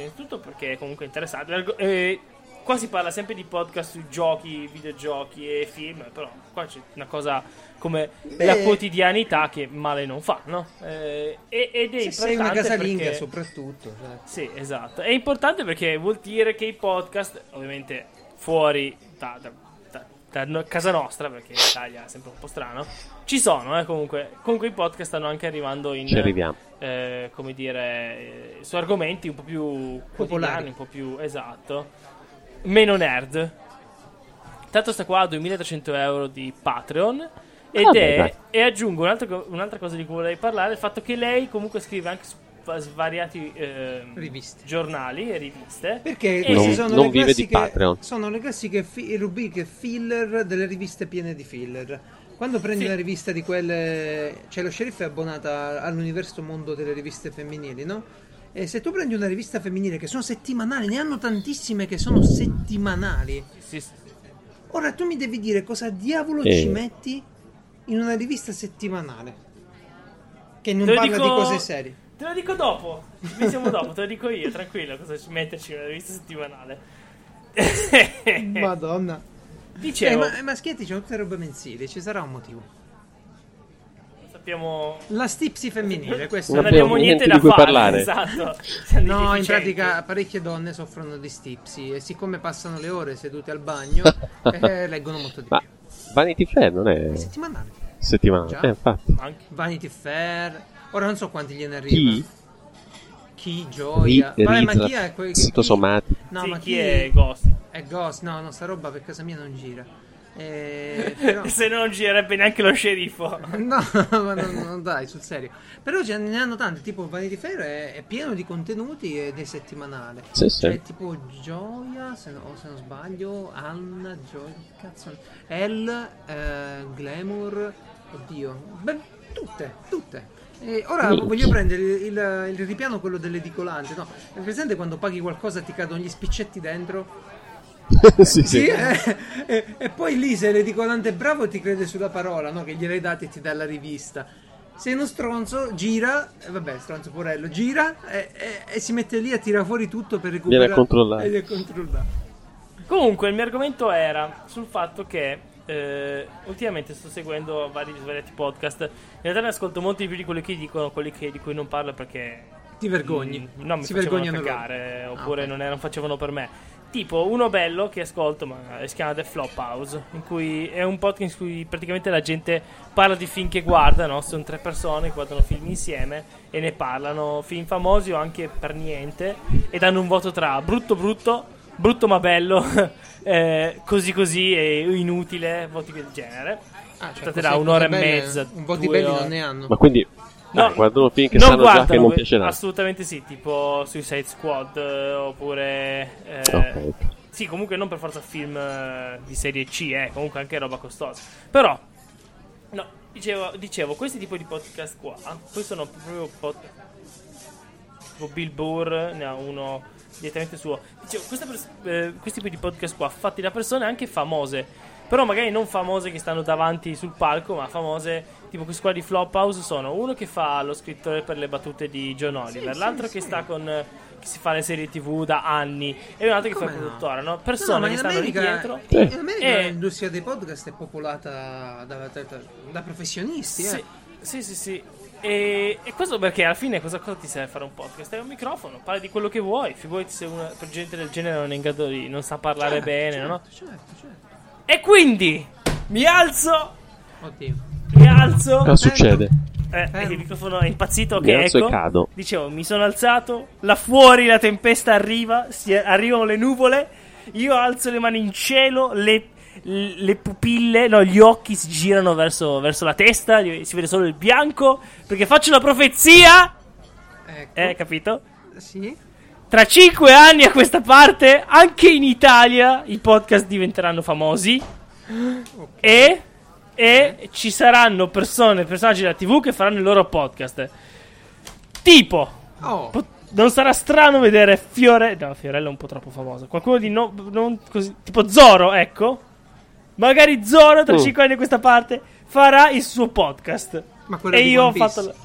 Speaker 2: innanzitutto perché è comunque interessante. Eh, qua si parla sempre di podcast su giochi, videogiochi e film, però qua c'è una cosa come
Speaker 1: Beh.
Speaker 2: la quotidianità che male non fa, no? Eh, e- ed è
Speaker 1: Se
Speaker 2: importante
Speaker 1: sei una casalinga
Speaker 2: perché...
Speaker 1: soprattutto. cioè.
Speaker 2: Sì, esatto. È importante perché vuol dire che i podcast, ovviamente fuori da, da- da- no- casa nostra, perché in Italia è sempre un po' strano, ci sono, eh, comunque. Comunque i podcast stanno anche arrivando in...
Speaker 3: Ci arriviamo.
Speaker 2: eh, come dire, eh, su argomenti un po' più
Speaker 1: Popolari.
Speaker 2: un po' più esatto, meno nerd. Tanto sta qua a 2300 euro di Patreon. Ed
Speaker 3: Vabbè,
Speaker 2: è,
Speaker 3: dai.
Speaker 2: e aggiungo un'altra, un'altra cosa di cui vorrei parlare: il fatto che lei comunque scrive anche su svariati
Speaker 1: Riviste.
Speaker 2: giornali e riviste.
Speaker 1: Perché
Speaker 2: E-
Speaker 1: queste
Speaker 3: Non-
Speaker 1: sono
Speaker 3: non
Speaker 1: le
Speaker 3: vive di
Speaker 1: classiche,
Speaker 3: Patreon.
Speaker 1: sono le classiche fi- rubriche filler delle riviste piene di filler. Quando prendi
Speaker 2: Sì.
Speaker 1: una rivista di quelle. Cioè, lo sceriffo è abbonata all'universo mondo delle riviste femminili, no? E se tu prendi una rivista femminile che sono settimanali, ne hanno tantissime che sono settimanali.
Speaker 2: Sì, sì.
Speaker 1: Ora tu mi devi dire cosa diavolo
Speaker 3: Eh.
Speaker 1: ci metti in una rivista settimanale che non
Speaker 2: Te
Speaker 1: parla
Speaker 2: dico-
Speaker 1: di cose serie.
Speaker 2: Te lo dico dopo. Ci pensiamo dopo, te lo dico io, tranquillo, cosa ci metterci una rivista settimanale.
Speaker 1: Madonna. Eh,
Speaker 2: Dicevo,
Speaker 1: ma i maschietti c'hanno tutte robe mensili, ci sarà un motivo.
Speaker 2: sappiamo
Speaker 1: La stipsi femminile, questo
Speaker 2: non
Speaker 3: Non
Speaker 2: abbiamo niente
Speaker 3: niente
Speaker 2: da
Speaker 3: di cui
Speaker 2: fare.
Speaker 3: parlare.
Speaker 2: Esatto. Siamo
Speaker 1: No, in pratica parecchie donne soffrono di stipsi e siccome passano le ore sedute al bagno eh, leggono molto di
Speaker 3: Ma
Speaker 1: più.
Speaker 3: Vanity Fair non è
Speaker 1: È settimanale.
Speaker 3: settimanale. Eh, infatti.
Speaker 2: Anche.
Speaker 1: Vanity Fair. Ora non so quanti gliene arriva.
Speaker 3: Chi?
Speaker 1: Chi? Gioia.
Speaker 3: Ri-
Speaker 1: Vabbè, ma chi è quel
Speaker 3: Sitosomatico.
Speaker 1: No,
Speaker 2: sì,
Speaker 1: ma
Speaker 2: chi è Ghost?
Speaker 1: È Ghost. No, no, sta roba per casa mia non gira. Eh, però...
Speaker 2: Se no non girerebbe neanche lo sceriffo.
Speaker 1: No, ma non, non dai, sul serio. Però ce ne hanno tanti, tipo Vanity Fair è, è pieno di contenuti ed è settimanale.
Speaker 3: Sì, sì.
Speaker 1: Cioè, tipo Gioia, se, no- se non sbaglio, Anna, Gioia, che cazzo, Elle, eh, Glamour, oddio, beh, tutte, tutte. E ora
Speaker 3: Minchia.
Speaker 1: voglio prendere il, il- il ripiano, quello dell'edicolante, no? È presente quando paghi qualcosa e ti cadono gli spiccetti dentro?
Speaker 3: sì, sì.
Speaker 1: eh, e, e poi lì se l'edicolante è bravo ti crede sulla parola, no? Che gliel'hai dati e ti dà la rivista. Se uno stronzo gira, e vabbè, stronzo porello, gira e, e- e si mette lì a tirare fuori tutto per recuperare.
Speaker 3: Viene a controllare.
Speaker 2: Comunque, il mio argomento era sul fatto che eh, ultimamente sto seguendo vari svariati podcast. In realtà ne ascolto molti di più di quelli che dicono, quelli che- di cui non parlo perché
Speaker 1: Ti vergogni.
Speaker 2: Mm, no, mi
Speaker 1: si
Speaker 2: facevano
Speaker 1: vergognano loro.
Speaker 2: cagare,
Speaker 1: Ah,
Speaker 2: oppure
Speaker 1: ok.
Speaker 2: non, era- non facevano per me. tipo uno bello che ascolto, ma si chiama The Flop House, in cui è un podcast in cui praticamente la gente parla di film che guarda, no? Sono tre persone che guardano film insieme e ne parlano, film famosi o anche per niente, e danno un voto tra brutto brutto, brutto ma bello, eh, così così e inutile, voti del genere.
Speaker 1: Ah, cioè,
Speaker 2: State da un'ora e mezza,
Speaker 1: Un
Speaker 2: due
Speaker 1: belli
Speaker 2: ore.
Speaker 1: non ne hanno.
Speaker 3: Ma quindi
Speaker 2: No,
Speaker 3: dai, guardano film che
Speaker 2: non
Speaker 3: sanno già che
Speaker 2: guardano,
Speaker 3: non piacerà.
Speaker 2: Assolutamente sì, tipo Suicide Squad eh, oppure... eh,
Speaker 3: Ok.
Speaker 2: Sì, comunque non per forza film eh, di serie C, eh, comunque anche roba costosa. Però, no, dicevo, dicevo questi tipi di podcast qua, poi sono proprio podcast... Tipo Bill Burr, ne ha uno direttamente suo. Dicevo, pers- eh, questi tipi di podcast qua fatti da persone anche famose, però magari non famose che stanno davanti sul palco, ma famose tipo questi qua di Flophouse sono uno che fa lo scrittore per le battute di John Oliver,
Speaker 1: sì,
Speaker 2: l'altro
Speaker 1: sì.
Speaker 2: che sta con che si fa le serie TV da anni e un altro che fa il
Speaker 1: Come no?
Speaker 2: produttore, no?
Speaker 1: No,
Speaker 2: Persone
Speaker 1: ma
Speaker 2: che
Speaker 1: in
Speaker 2: stanno lì
Speaker 1: America,
Speaker 2: dietro.
Speaker 1: in America
Speaker 2: Eh.
Speaker 1: l'industria dei podcast è popolata da, da- da- professionisti.
Speaker 2: Sì,
Speaker 1: eh.
Speaker 2: sì, sì, sì. E, e questo perché alla fine cosa, cosa ti serve fare un podcast? Hai un microfono, parli di quello che vuoi. Figurati se una per gente del genere non è in grado di non sa parlare
Speaker 1: Certo,
Speaker 2: bene,
Speaker 1: certo,
Speaker 2: no?
Speaker 1: Certo, certo.
Speaker 2: E quindi mi alzo,
Speaker 1: Oddio.
Speaker 2: mi alzo.
Speaker 3: Cosa succede?
Speaker 2: Eh, il microfono è impazzito.
Speaker 3: Mi
Speaker 2: Che
Speaker 3: alzo
Speaker 2: ecco.
Speaker 3: e cado.
Speaker 2: Dicevo, mi sono alzato. Là fuori la tempesta arriva. Si arrivano le nuvole. Io alzo le mani in cielo. Le, le pupille, no, gli occhi si girano verso, verso la testa. Si vede solo il bianco. Perché faccio una profezia.
Speaker 1: Ecco.
Speaker 2: Eh, capito?
Speaker 1: Sì.
Speaker 2: Tra cinque anni a questa parte, anche in Italia, i podcast diventeranno famosi.
Speaker 1: Ok.
Speaker 2: E, e ci saranno persone, personaggi della TV che faranno il loro podcast. Tipo,
Speaker 1: Oh.
Speaker 2: po- non sarà strano vedere Fiore. No, Fiorella è un po' troppo famoso. Qualcuno di no, non così. Tipo Zoro, ecco. Magari Zoro tra
Speaker 3: Mm.
Speaker 2: 5 anni a questa parte farà il suo podcast.
Speaker 1: Ma quello
Speaker 2: E
Speaker 1: di
Speaker 2: io
Speaker 1: One
Speaker 2: ho
Speaker 1: Piece.
Speaker 2: fatto.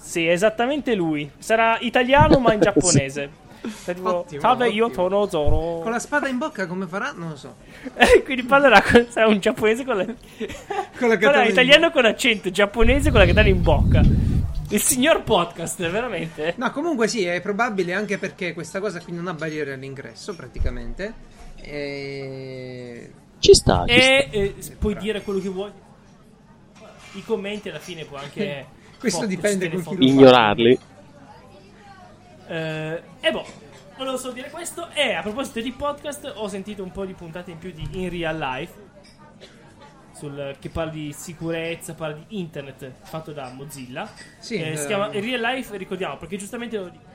Speaker 2: Sì, esattamente lui. Sarà italiano ma in giapponese. Cioè, tipo,
Speaker 1: Ottimo,
Speaker 2: Salve, io
Speaker 1: ottimo.
Speaker 2: sono Zoro.
Speaker 1: Con la spada in bocca come farà? Non lo so.
Speaker 2: Quindi parlerà con, sarà un giapponese con la.
Speaker 1: Con la
Speaker 2: Parlerà italiano con accento giapponese con la katana in bocca. Il signor podcast, veramente.
Speaker 1: No, comunque sì, è probabile anche perché questa cosa qui non ha barriere all'ingresso praticamente. E...
Speaker 3: Ci sta, ci sta.
Speaker 2: E eh, puoi dire quello che vuoi. I commenti alla fine puoi anche.
Speaker 1: Questo
Speaker 2: fo-
Speaker 1: dipende con chi.
Speaker 3: Ignorarli.
Speaker 2: Eh, e boh, volevo solo dire questo. E a proposito di podcast, ho sentito un po' di puntate in più di In Real Life. Sul, che parla di sicurezza, parla di internet fatto da Mozilla.
Speaker 1: Sì,
Speaker 2: Eh, si
Speaker 1: eh,
Speaker 2: chiama In Real Life, ricordiamo, perché giustamente lo dicono.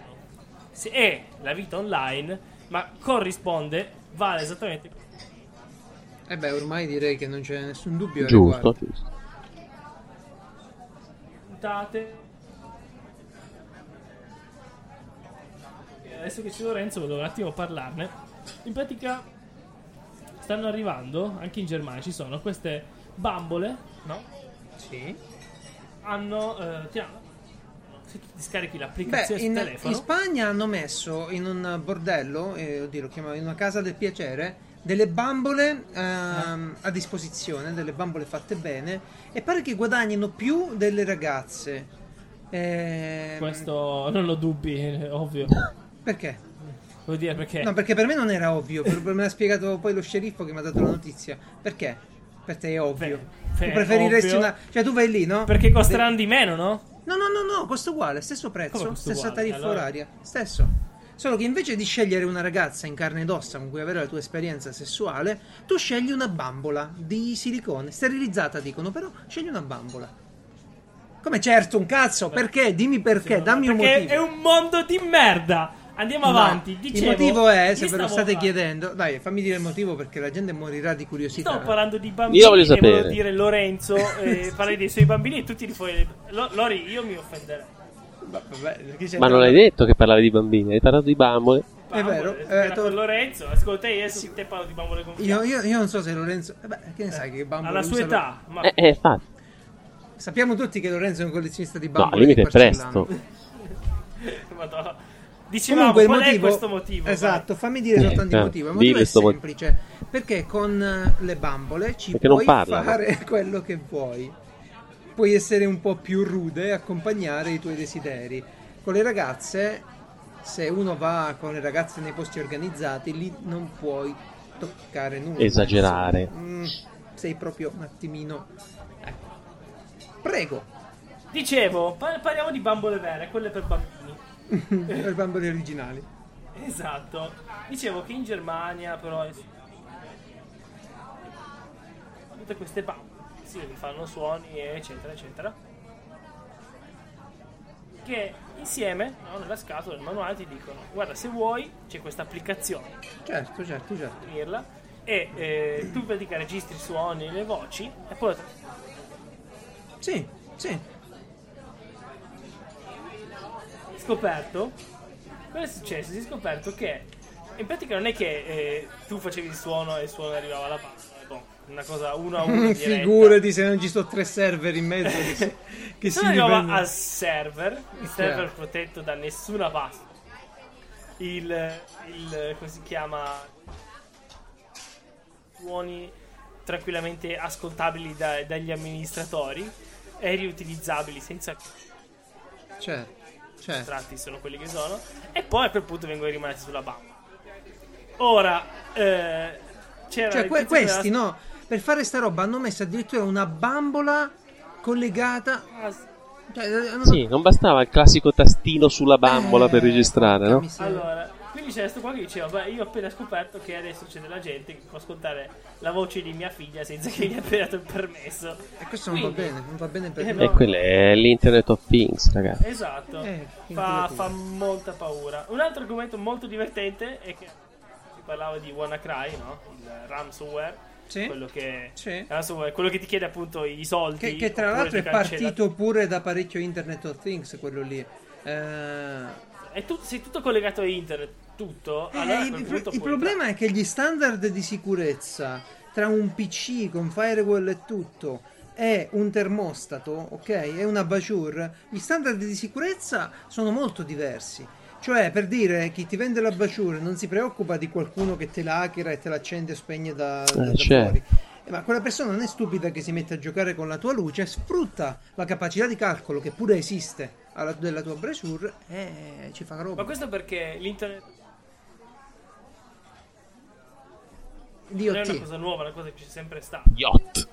Speaker 2: Se è la vita online, ma corrisponde, vale esattamente
Speaker 1: Eh beh, ormai direi che non c'è nessun dubbio.
Speaker 3: Giusto,
Speaker 1: riguardo.
Speaker 3: giusto.
Speaker 2: puntate. Adesso che c'è Lorenzo, volevo un attimo parlarne. In pratica, stanno arrivando anche in Germania. Ci sono queste bambole, no?
Speaker 1: Sì.
Speaker 2: Hanno. Eh, ti hanno- se tu ti scarichi
Speaker 1: Beh,
Speaker 2: l'applicazione
Speaker 1: in,
Speaker 2: sul telefono.
Speaker 1: in Spagna hanno messo in un bordello, eh, oddio, lo chiamano in una casa del piacere, delle bambole ehm, a disposizione, delle bambole fatte bene, e pare che guadagnino più delle ragazze. Ehm,
Speaker 2: Questo non lo dubbi, è ovvio.
Speaker 1: Perché?
Speaker 2: Vuol dire perché.
Speaker 1: No, perché per me non era ovvio, per- me l'ha spiegato poi lo sceriffo che mi ha dato la notizia. Perché? Per te è ovvio.
Speaker 2: Beh,
Speaker 1: tu preferiresti
Speaker 2: ovvio.
Speaker 1: una... Cioè tu vai lì, no?
Speaker 2: Perché costeranno di meno, no?
Speaker 1: No, no, no, no, costa uguale, stesso prezzo, stessa
Speaker 2: uguale?
Speaker 1: tariffa
Speaker 2: Allora-
Speaker 1: oraria, stesso. Solo che invece di scegliere una ragazza in carne ed ossa con cui avere la tua esperienza sessuale, tu scegli una bambola di silicone, sterilizzata dicono, però scegli una bambola. Come certo, un cazzo, perché? Dimmi perché, dammi un
Speaker 2: Perché
Speaker 1: motivo.
Speaker 2: è un mondo di merda. Andiamo
Speaker 1: No,
Speaker 2: avanti. Dicevo,
Speaker 1: il motivo è, se ve lo state
Speaker 2: parlando-
Speaker 1: chiedendo, dai, fammi dire il motivo perché la gente morirà di curiosità.
Speaker 2: Stavo parlando di bambini
Speaker 3: Io voglio sapere.
Speaker 2: dire Lorenzo e parlare dei suoi bambini e tutti li fuori. Lo- Lori, io mi offenderei.
Speaker 1: Va- vabbè,
Speaker 3: Ma non hai detto che parlavi di bambini, hai parlato di bambole.
Speaker 1: È vero,
Speaker 2: Bambole,
Speaker 1: eh,
Speaker 2: era
Speaker 1: to-
Speaker 2: con Lorenzo, ascolta io adesso te parlo di bambole con
Speaker 1: Io, io- io non so se Lorenzo... eh beh, che ne sai che bambole
Speaker 2: Alla sua età, ma
Speaker 3: Eh, eh, infatti.
Speaker 1: Sappiamo tutti che Lorenzo è un collezionista di
Speaker 3: No,
Speaker 1: bambole.
Speaker 3: al limite
Speaker 1: di
Speaker 3: è presto.
Speaker 2: Madonna. Dicevamo,
Speaker 1: Comunque il
Speaker 2: qual
Speaker 1: motivo,
Speaker 2: è questo motivo?
Speaker 1: Esatto, fammi dire
Speaker 3: Eh,
Speaker 1: soltanto il
Speaker 3: eh,
Speaker 1: motivo. Il motivo è semplice. Perché con eh, le bambole ci
Speaker 3: Perché
Speaker 1: puoi fare quello che vuoi. Puoi essere un po' più rude e accompagnare i tuoi desideri. Con le ragazze se uno va con le ragazze nei posti organizzati, lì non puoi toccare nulla.
Speaker 3: Esagerare.
Speaker 1: Mm, sei proprio un attimino. Ecco. Prego.
Speaker 2: Dicevo, par- parliamo di bambole vere, quelle per bambini.
Speaker 1: per bambole originali.
Speaker 2: Esatto. Dicevo che in Germania però tutte queste bambole sì, fanno suoni eccetera eccetera che insieme no, nella scatola del manuale ti dicono guarda se vuoi c'è questa applicazione
Speaker 1: Certo, certo, certo.
Speaker 2: finirla e eh, tu pratica registri i suoni e le voci e poi
Speaker 1: Sì, sì.
Speaker 2: scoperto cosa è successo? Si è scoperto che in pratica non è che eh, tu facevi il suono e il suono arrivava alla pasta una cosa uno a uno.
Speaker 1: Figurati se non ci sono tre server in mezzo che si, che si rivendono.
Speaker 2: al server, il server
Speaker 1: Certo.
Speaker 2: protetto da nessuna pasta. Il, il come si chiama? Suoni tranquillamente ascoltabili da- dagli amministratori e riutilizzabili senza
Speaker 1: Certo, certo.
Speaker 2: tratti sono quelli che sono e poi a quel punto vengono rimasti sulla bamba ora eh, c'era
Speaker 1: Cioè, que- questi
Speaker 2: aveva-
Speaker 1: no, per fare sta roba hanno messo addirittura una bambola collegata. Cioè, hanno
Speaker 3: Sì, non bastava il classico tastino sulla bambola per
Speaker 1: Eh,
Speaker 3: registrare,
Speaker 1: porca
Speaker 3: no?
Speaker 2: allora quindi c'era questo qua che diceva beh io ho appena scoperto che adesso c'è della gente che può ascoltare la voce di mia figlia senza che gli abbia dato il permesso
Speaker 1: E questo non va
Speaker 2: Quindi-
Speaker 1: bene, non va bene per
Speaker 2: Eh,
Speaker 1: noi.
Speaker 3: E quello è l'Internet of Things, ragazzi.
Speaker 2: esatto
Speaker 1: Eh,
Speaker 2: fa, fa molta paura un altro argomento molto divertente è che si parlava di WannaCry no? il ransomware
Speaker 1: Sì.
Speaker 2: quello che
Speaker 1: Sì.
Speaker 2: ransomware, quello che ti chiede appunto i soldi
Speaker 1: Che, che tra l'altro è partito pure da parecchio Internet of Things, quello lì. Eh,
Speaker 2: è tutto, sei tutto collegato a internet tutto
Speaker 1: eh,
Speaker 2: allora
Speaker 1: il, il
Speaker 2: puoi
Speaker 1: problema è che gli standard di sicurezza tra un PC con firewall e tutto e un termostato, ok, e una Bajure, gli standard di sicurezza sono molto diversi. Cioè, per dire, chi ti vende la Bajure non si preoccupa di qualcuno che te la hackera e te la accende e spegne da, da- da
Speaker 3: certo.
Speaker 1: fuori. Eh, Ma quella persona non è stupida che si mette a giocare con la tua luce, sfrutta la capacità di calcolo che pure esiste alla- della tua Bajure e ci fa roba.
Speaker 2: Ma questo perché l'internet non è una
Speaker 1: DOT.
Speaker 2: cosa nuova, è una cosa che c'è sempre stata.
Speaker 3: Yacht.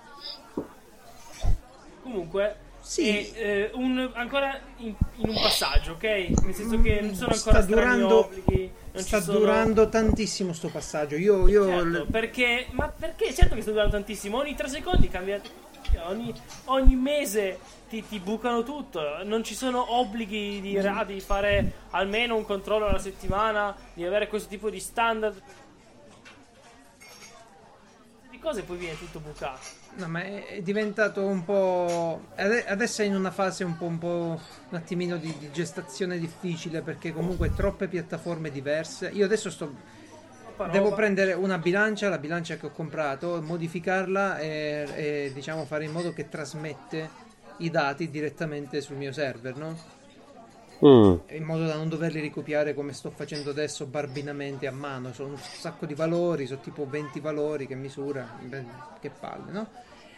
Speaker 2: Comunque,
Speaker 1: Sì.
Speaker 2: è, eh, un- ancora in, in un passaggio, ok? Nel senso che non sono
Speaker 1: Sta
Speaker 2: ancora strani
Speaker 1: durando-
Speaker 2: obblighi, non
Speaker 1: Sta
Speaker 2: sono...
Speaker 1: durando tantissimo sto passaggio. Io, io
Speaker 2: Certo, perché, ma perché? Certo che sta durando tantissimo. Ogni tre secondi cambia. Ogni, ogni mese ti, ti bucano tutto. Non ci sono obblighi di, ra- di fare almeno un controllo alla settimana, di avere questo tipo di standard. Di cose poi viene tutto bucato.
Speaker 1: No, ma è, diventato un po'. ade- Adesso è in una fase un po', un, po'- un attimino di, di gestazione difficile perché comunque troppe piattaforme diverse. Io adesso sto. Devo prendere una bilancia, la bilancia che ho comprato, modificarla e, e, diciamo fare in modo che trasmette i dati direttamente sul mio server, no?
Speaker 3: Mm.
Speaker 1: in modo da non doverli ricopiare come sto facendo adesso barbinamente a mano. Sono un sacco di valori, sono tipo 20 valori che misura. Che palle, no?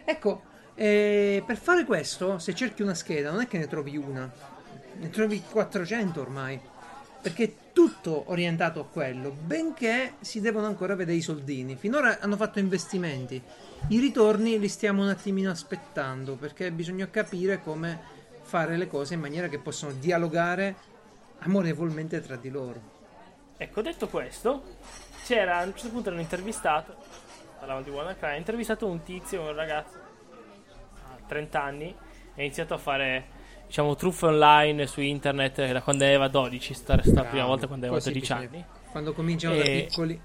Speaker 1: Ecco, eh, per fare questo, se cerchi una scheda, non è che ne trovi una, ne trovi 400 ormai. Perché è tutto orientato a quello, benché si devono ancora vedere i soldini. Finora hanno fatto investimenti. I ritorni li stiamo un attimino aspettando perché bisogna capire come fare le cose in maniera che possano dialogare amorevolmente tra di loro.
Speaker 2: Ecco, detto questo, c'era a un certo punto hanno intervistato, parlavano di WannaCry, ha intervistato un tizio, un ragazzo a 30 anni, ha iniziato a fare, diciamo, truffe online su internet eh, da quando aveva 12, sta, sta la prima volta quando aveva
Speaker 1: Così
Speaker 2: 12
Speaker 1: bisogna-
Speaker 2: anni.
Speaker 1: Quando cominciano da piccoli.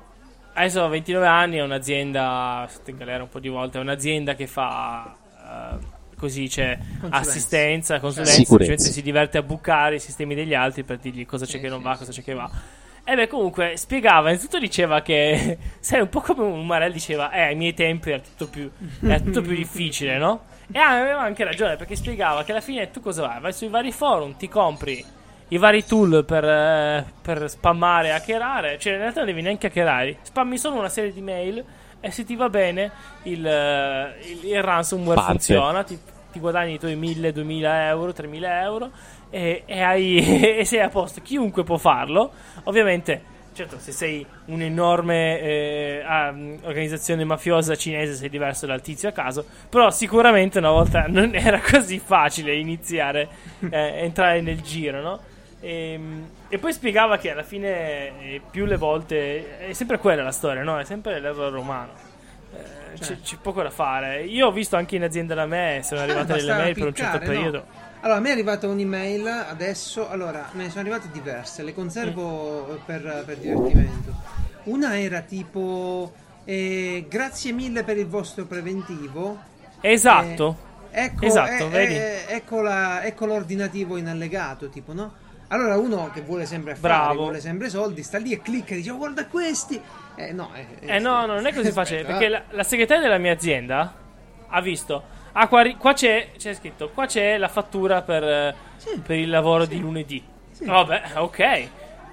Speaker 2: Adesso ha 29 anni, è un'azienda, sto in galera un po' di volte, è un'azienda che fa... eh, Così c'è
Speaker 1: Consulenza.
Speaker 2: assistenza, consulenza, semplicemente si diverte a bucare i sistemi degli altri per dirgli cosa c'è
Speaker 1: Sì,
Speaker 2: che non
Speaker 1: sì,
Speaker 2: va, cosa c'è
Speaker 1: sì.
Speaker 2: che va. E beh, comunque spiegava, innanzitutto diceva che, sai, un po' come un Marel diceva, eh, ai miei tempi era tutto più, era tutto più difficile, no? E aveva anche ragione, perché spiegava che alla fine tu cosa vai? Vai sui vari forum, ti compri i vari tool per, eh, per spammare e hackerare, cioè in realtà non devi neanche hackerare, spammi solo una serie di mail e se ti va bene il, eh, il, il ransomware
Speaker 3: Parte.
Speaker 2: funziona, ti, ti guadagni i tuoi 1000, 2000 euro, 3000 euro e, e hai- e sei a posto. Chiunque può farlo. Ovviamente, certo, se sei un'enorme eh, organizzazione mafiosa cinese sei diverso dal tizio a caso, però sicuramente una volta non era così facile iniziare, eh, entrare nel giro, no? E, e poi spiegava che alla fine eh, più le volte è sempre quella la storia, no? È sempre l'errore umano. Eh, c'è, c'è poco da fare. Io ho visto anche in azienda da me, sono arrivate delle mail per un certo
Speaker 1: no?
Speaker 2: periodo.
Speaker 1: Allora, a me è arrivata un'email adesso. Allora, me ne sono arrivate diverse, le
Speaker 2: Mm.
Speaker 1: conservo per, per divertimento. Una era tipo: eh, Grazie mille per il vostro preventivo.
Speaker 2: Esatto.
Speaker 1: Eh, ecco,
Speaker 2: Esatto,
Speaker 1: eh,
Speaker 2: vedi?
Speaker 1: eh, ecco, la- ecco l'ordinativo in allegato, tipo, no? Allora uno che vuole sempre affari,
Speaker 2: Bravo.
Speaker 1: vuole sempre soldi, sta lì e clicca e dice "Oh, guarda questi". Eh no, eh,
Speaker 2: Eh no, no, non è così facile. Perché la, la segretaria della mia azienda ha visto. Ah, qua, qua c'è, c'è scritto. Qua c'è la fattura per, eh,
Speaker 1: Sì.
Speaker 2: per il lavoro di lunedì.
Speaker 1: Sì.
Speaker 2: Vabbè, ok.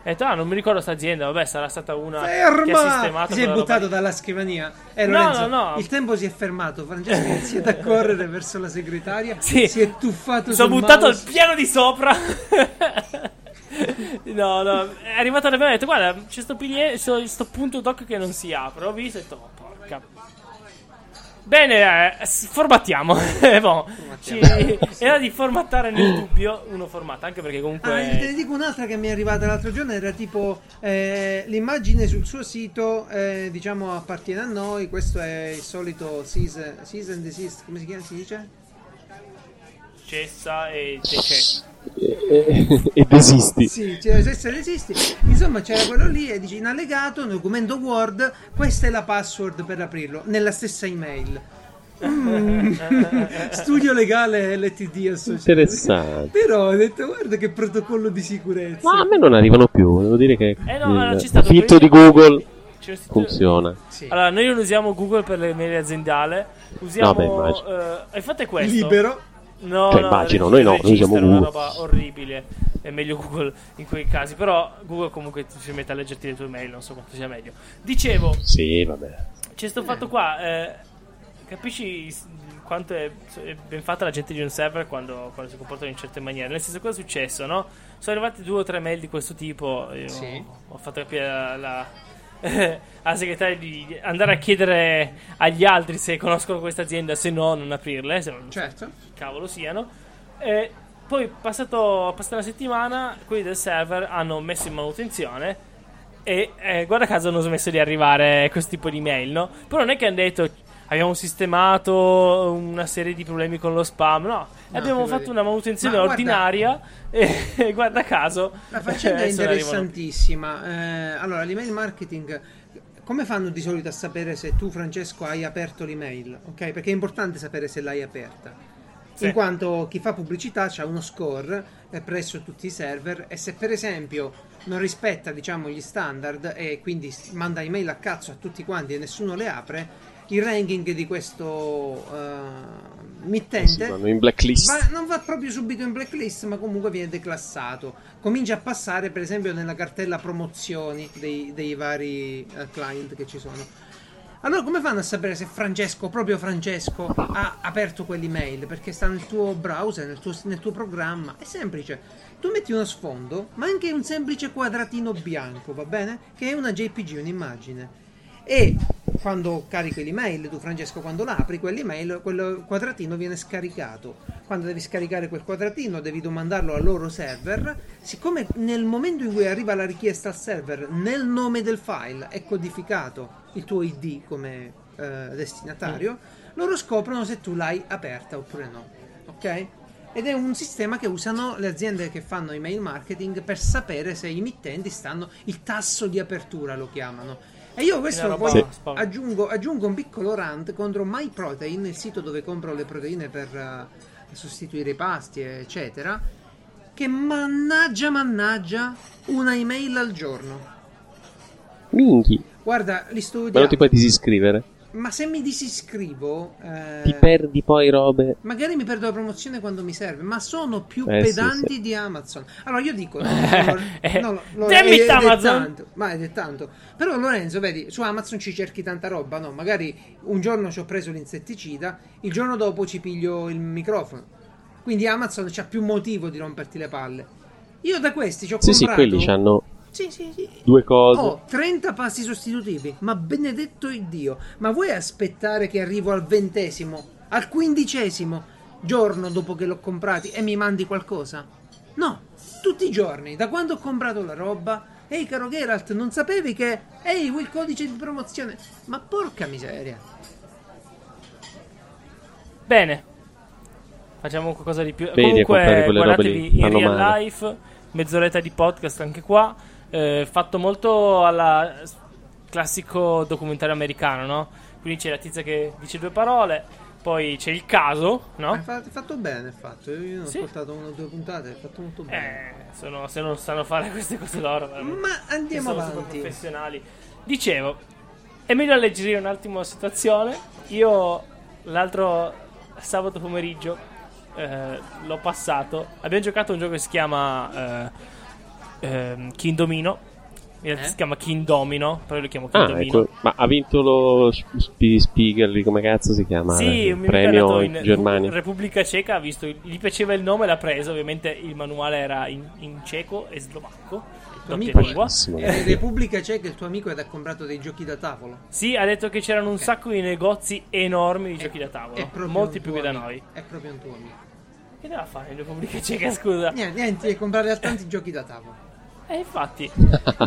Speaker 2: Ho detto, ah, non mi ricordo sta azienda. Vabbè, sarà stata una che ha
Speaker 1: Ferma!
Speaker 2: sistemato quella roba
Speaker 1: buttato dalla scrivania. Eh,
Speaker 2: No,
Speaker 1: Lorenzo,
Speaker 2: no, no.
Speaker 1: il tempo si è fermato. Francesco è iniziato a correre verso la segretaria.
Speaker 2: Sì.
Speaker 1: Si è tuffato
Speaker 2: sono buttato
Speaker 1: mouse.
Speaker 2: piano di sopra. no, no, è arrivata da me e ha detto, guarda, c'è sto, piglie- sto, sto punto doc che non si apre. Ho visto e ho detto, oh, porca. Bene, eh, formattiamo. Boh, ci- era di formattare nel dubbio. Uno formatta, anche perché comunque...
Speaker 1: Ah, te ne dico un'altra che mi è arrivata l'altro giorno. Era tipo eh, l'immagine sul suo sito, eh, diciamo, appartiene a noi. Questo è il solito season, season desist. Come si chiama? Si dice?
Speaker 2: cessa e decessa.
Speaker 3: E, desisti.
Speaker 1: Sì, c'era se esisti. Insomma, c'era quello lì e dice in allegato, un documento Word, questa è la password per aprirlo, nella stessa email. Mm. Studio legale LTD associato.
Speaker 3: Interessante.
Speaker 1: Però ho detto, guarda che protocollo di sicurezza.
Speaker 3: Ma a me non arrivano più, devo dire che
Speaker 2: Eh no,
Speaker 3: il
Speaker 2: stato
Speaker 3: filtro di Google funziona.
Speaker 1: Sì.
Speaker 2: Allora, noi non usiamo Google per le mail aziendali. Usiamo...
Speaker 3: Vabbè, immagino.
Speaker 2: eh, e fate questo.
Speaker 1: Libero.
Speaker 2: No,
Speaker 3: Cioè,
Speaker 2: no,
Speaker 3: immagino, noi no, noi
Speaker 2: registrano
Speaker 3: usiamo
Speaker 2: una
Speaker 3: Google.
Speaker 2: roba orribile. È meglio Google in quei casi. Però Google comunque ti si mette a leggerti le tue mail, non so quanto sia meglio. Dicevo,
Speaker 3: Sì, vabbè.
Speaker 2: c'è sto fatto qua. eh, capisci quanto è, è ben fatta la gente di un server quando, quando si comportano in certe maniere? Nel senso, cosa è successo, no? Sono arrivate due o tre mail di questo tipo. Io
Speaker 1: Sì.
Speaker 2: ho fatto capire alla, alla segretaria di andare a chiedere agli altri se conoscono questa azienda, se no, non aprirle. Se non
Speaker 1: Certo.
Speaker 2: cavolo siano. E poi, passato, passata una settimana, quelli del server hanno messo in manutenzione. E eh, guarda caso hanno smesso di arrivare questo tipo di mail, no? Però non è che hanno detto abbiamo sistemato una serie di problemi con lo spam, no. abbiamo
Speaker 1: figurati.
Speaker 2: fatto una manutenzione
Speaker 1: Ma guarda-
Speaker 2: ordinaria e, e guarda caso.
Speaker 1: La faccenda è
Speaker 2: eh, arrivano-
Speaker 1: interessantissima. Eh, allora, l'email marketing. Come fanno di solito a sapere se tu, Francesco, hai aperto l'email? Ok? Perché è importante sapere se l'hai aperta.
Speaker 2: Sì.
Speaker 1: In quanto chi fa pubblicità ha uno score eh, presso tutti i server e se per esempio non rispetta diciamo gli standard e quindi manda email a cazzo a tutti quanti e nessuno le apre, il ranking di questo
Speaker 3: Sì,
Speaker 1: mittente
Speaker 3: vanno in blacklist.
Speaker 1: Va- non va proprio subito in blacklist, ma comunque viene declassato. Comincia a passare, per esempio, nella cartella promozioni dei, dei vari eh, client che ci sono. Allora, come fanno a sapere se Francesco, proprio Francesco, ha aperto quell'email? Perché sta nel tuo browser, nel tuo, nel tuo programma. È semplice. Tu metti uno sfondo, ma anche un semplice quadratino bianco, va bene? Che è una JPG, un'immagine. E quando carichi l'email, tu Francesco, quando l'apri quell'email, quel quadratino viene scaricato. Quando devi scaricare quel quadratino, devi domandarlo al loro server. Siccome nel momento in cui arriva la richiesta al server, nel nome del file è codificato il tuo ID come eh, destinatario, loro scoprono se tu l'hai aperta oppure no. Ok? Ed è un sistema che usano le aziende che fanno email marketing per sapere se i mittenti stanno. Il tasso di apertura lo chiamano. E io questo poi
Speaker 2: Sì.
Speaker 1: aggiungo, aggiungo un piccolo rant contro MyProtein, il sito dove compro le proteine per eh, sostituire i pasti, eccetera. Che mannaggia, mannaggia, una email al giorno.
Speaker 3: Minchi,
Speaker 1: Guarda, li
Speaker 3: ma
Speaker 1: studio.
Speaker 3: non ti puoi disiscrivere?
Speaker 1: Ma se mi disiscrivo, eh,
Speaker 3: Ti perdi poi robe.
Speaker 1: magari mi perdo la promozione quando mi serve, ma sono più
Speaker 3: Eh, sì,
Speaker 1: pedanti
Speaker 3: sì.
Speaker 1: di Amazon. Allora io dico, no, no,
Speaker 2: Eh,
Speaker 1: no, è-
Speaker 2: Amazon!
Speaker 1: tanto, ma è tanto. Però Lorenzo, vedi, su Amazon ci cerchi tanta roba, no? Magari un giorno ci ho preso l'insetticida, il giorno dopo ci piglio il microfono. Quindi Amazon c'ha più motivo di romperti le palle. Io da questi ci ho
Speaker 3: Sì, sì,
Speaker 1: comprato...
Speaker 3: quelli hanno
Speaker 1: Sì, sì, sì.
Speaker 3: due cose.
Speaker 1: Ho 30 passi sostitutivi, ma benedetto il Dio. Ma vuoi aspettare che arrivo al ventesimo, al quindicesimo giorno dopo che l'ho comprati e mi mandi qualcosa? No, tutti i giorni, da quando ho comprato la roba. Ehi, caro Geralt, non sapevi che... Ehi, vuoi il codice di promozione? Ma porca miseria.
Speaker 2: Bene. Facciamo qualcosa di più.
Speaker 3: Vedi comprare
Speaker 2: Comunque,
Speaker 3: quelle robe lì,
Speaker 2: guardatevi in real
Speaker 3: male.
Speaker 2: life, mezz'oretta di podcast anche qua. Eh, fatto molto alla classico documentario americano, no? Quindi c'è la tizia che dice due parole, poi c'è il caso, no?
Speaker 1: Hai fatto, fatto bene, hai fatto. Io ho
Speaker 2: Sì.
Speaker 1: ascoltato una o due puntate, hai fatto molto bene.
Speaker 2: Eh, sono- se non sanno fare queste cose loro.
Speaker 1: Ma andiamo
Speaker 2: sono
Speaker 1: avanti.
Speaker 2: professionali. Dicevo, è meglio alleggerire un attimo la situazione. Io l'altro sabato pomeriggio eh, l'ho passato. Abbiamo giocato a un gioco che si chiama eh, ehm, King Domino. In realtà
Speaker 1: Eh?
Speaker 2: si chiama King Domino, però io lo chiamo King
Speaker 3: Ah,
Speaker 2: Domino.
Speaker 3: ecco. Ma ha vinto lo Sp- Spiegel, come cazzo si chiama?
Speaker 2: Sì,
Speaker 3: il
Speaker 2: è
Speaker 3: premio in
Speaker 2: in
Speaker 3: Germania.
Speaker 2: Repubblica Ceca, ha visto, gli piaceva il nome, l'ha preso. Ovviamente il manuale era in, in ceco e slovacco.
Speaker 1: è-. Eh, in Repubblica Ceca il tuo amico ed ha comprato dei giochi da tavolo.
Speaker 2: Sì, ha detto che c'erano un sacco di negozi enormi di giochi da
Speaker 1: È
Speaker 2: tavolo. Molti più che da noi.
Speaker 1: È proprio un tuo amico.
Speaker 2: Che deve fare in Repubblica Ceca, scusa?
Speaker 1: Niente, niente, comprare altrettanti giochi da tavolo.
Speaker 2: E infatti,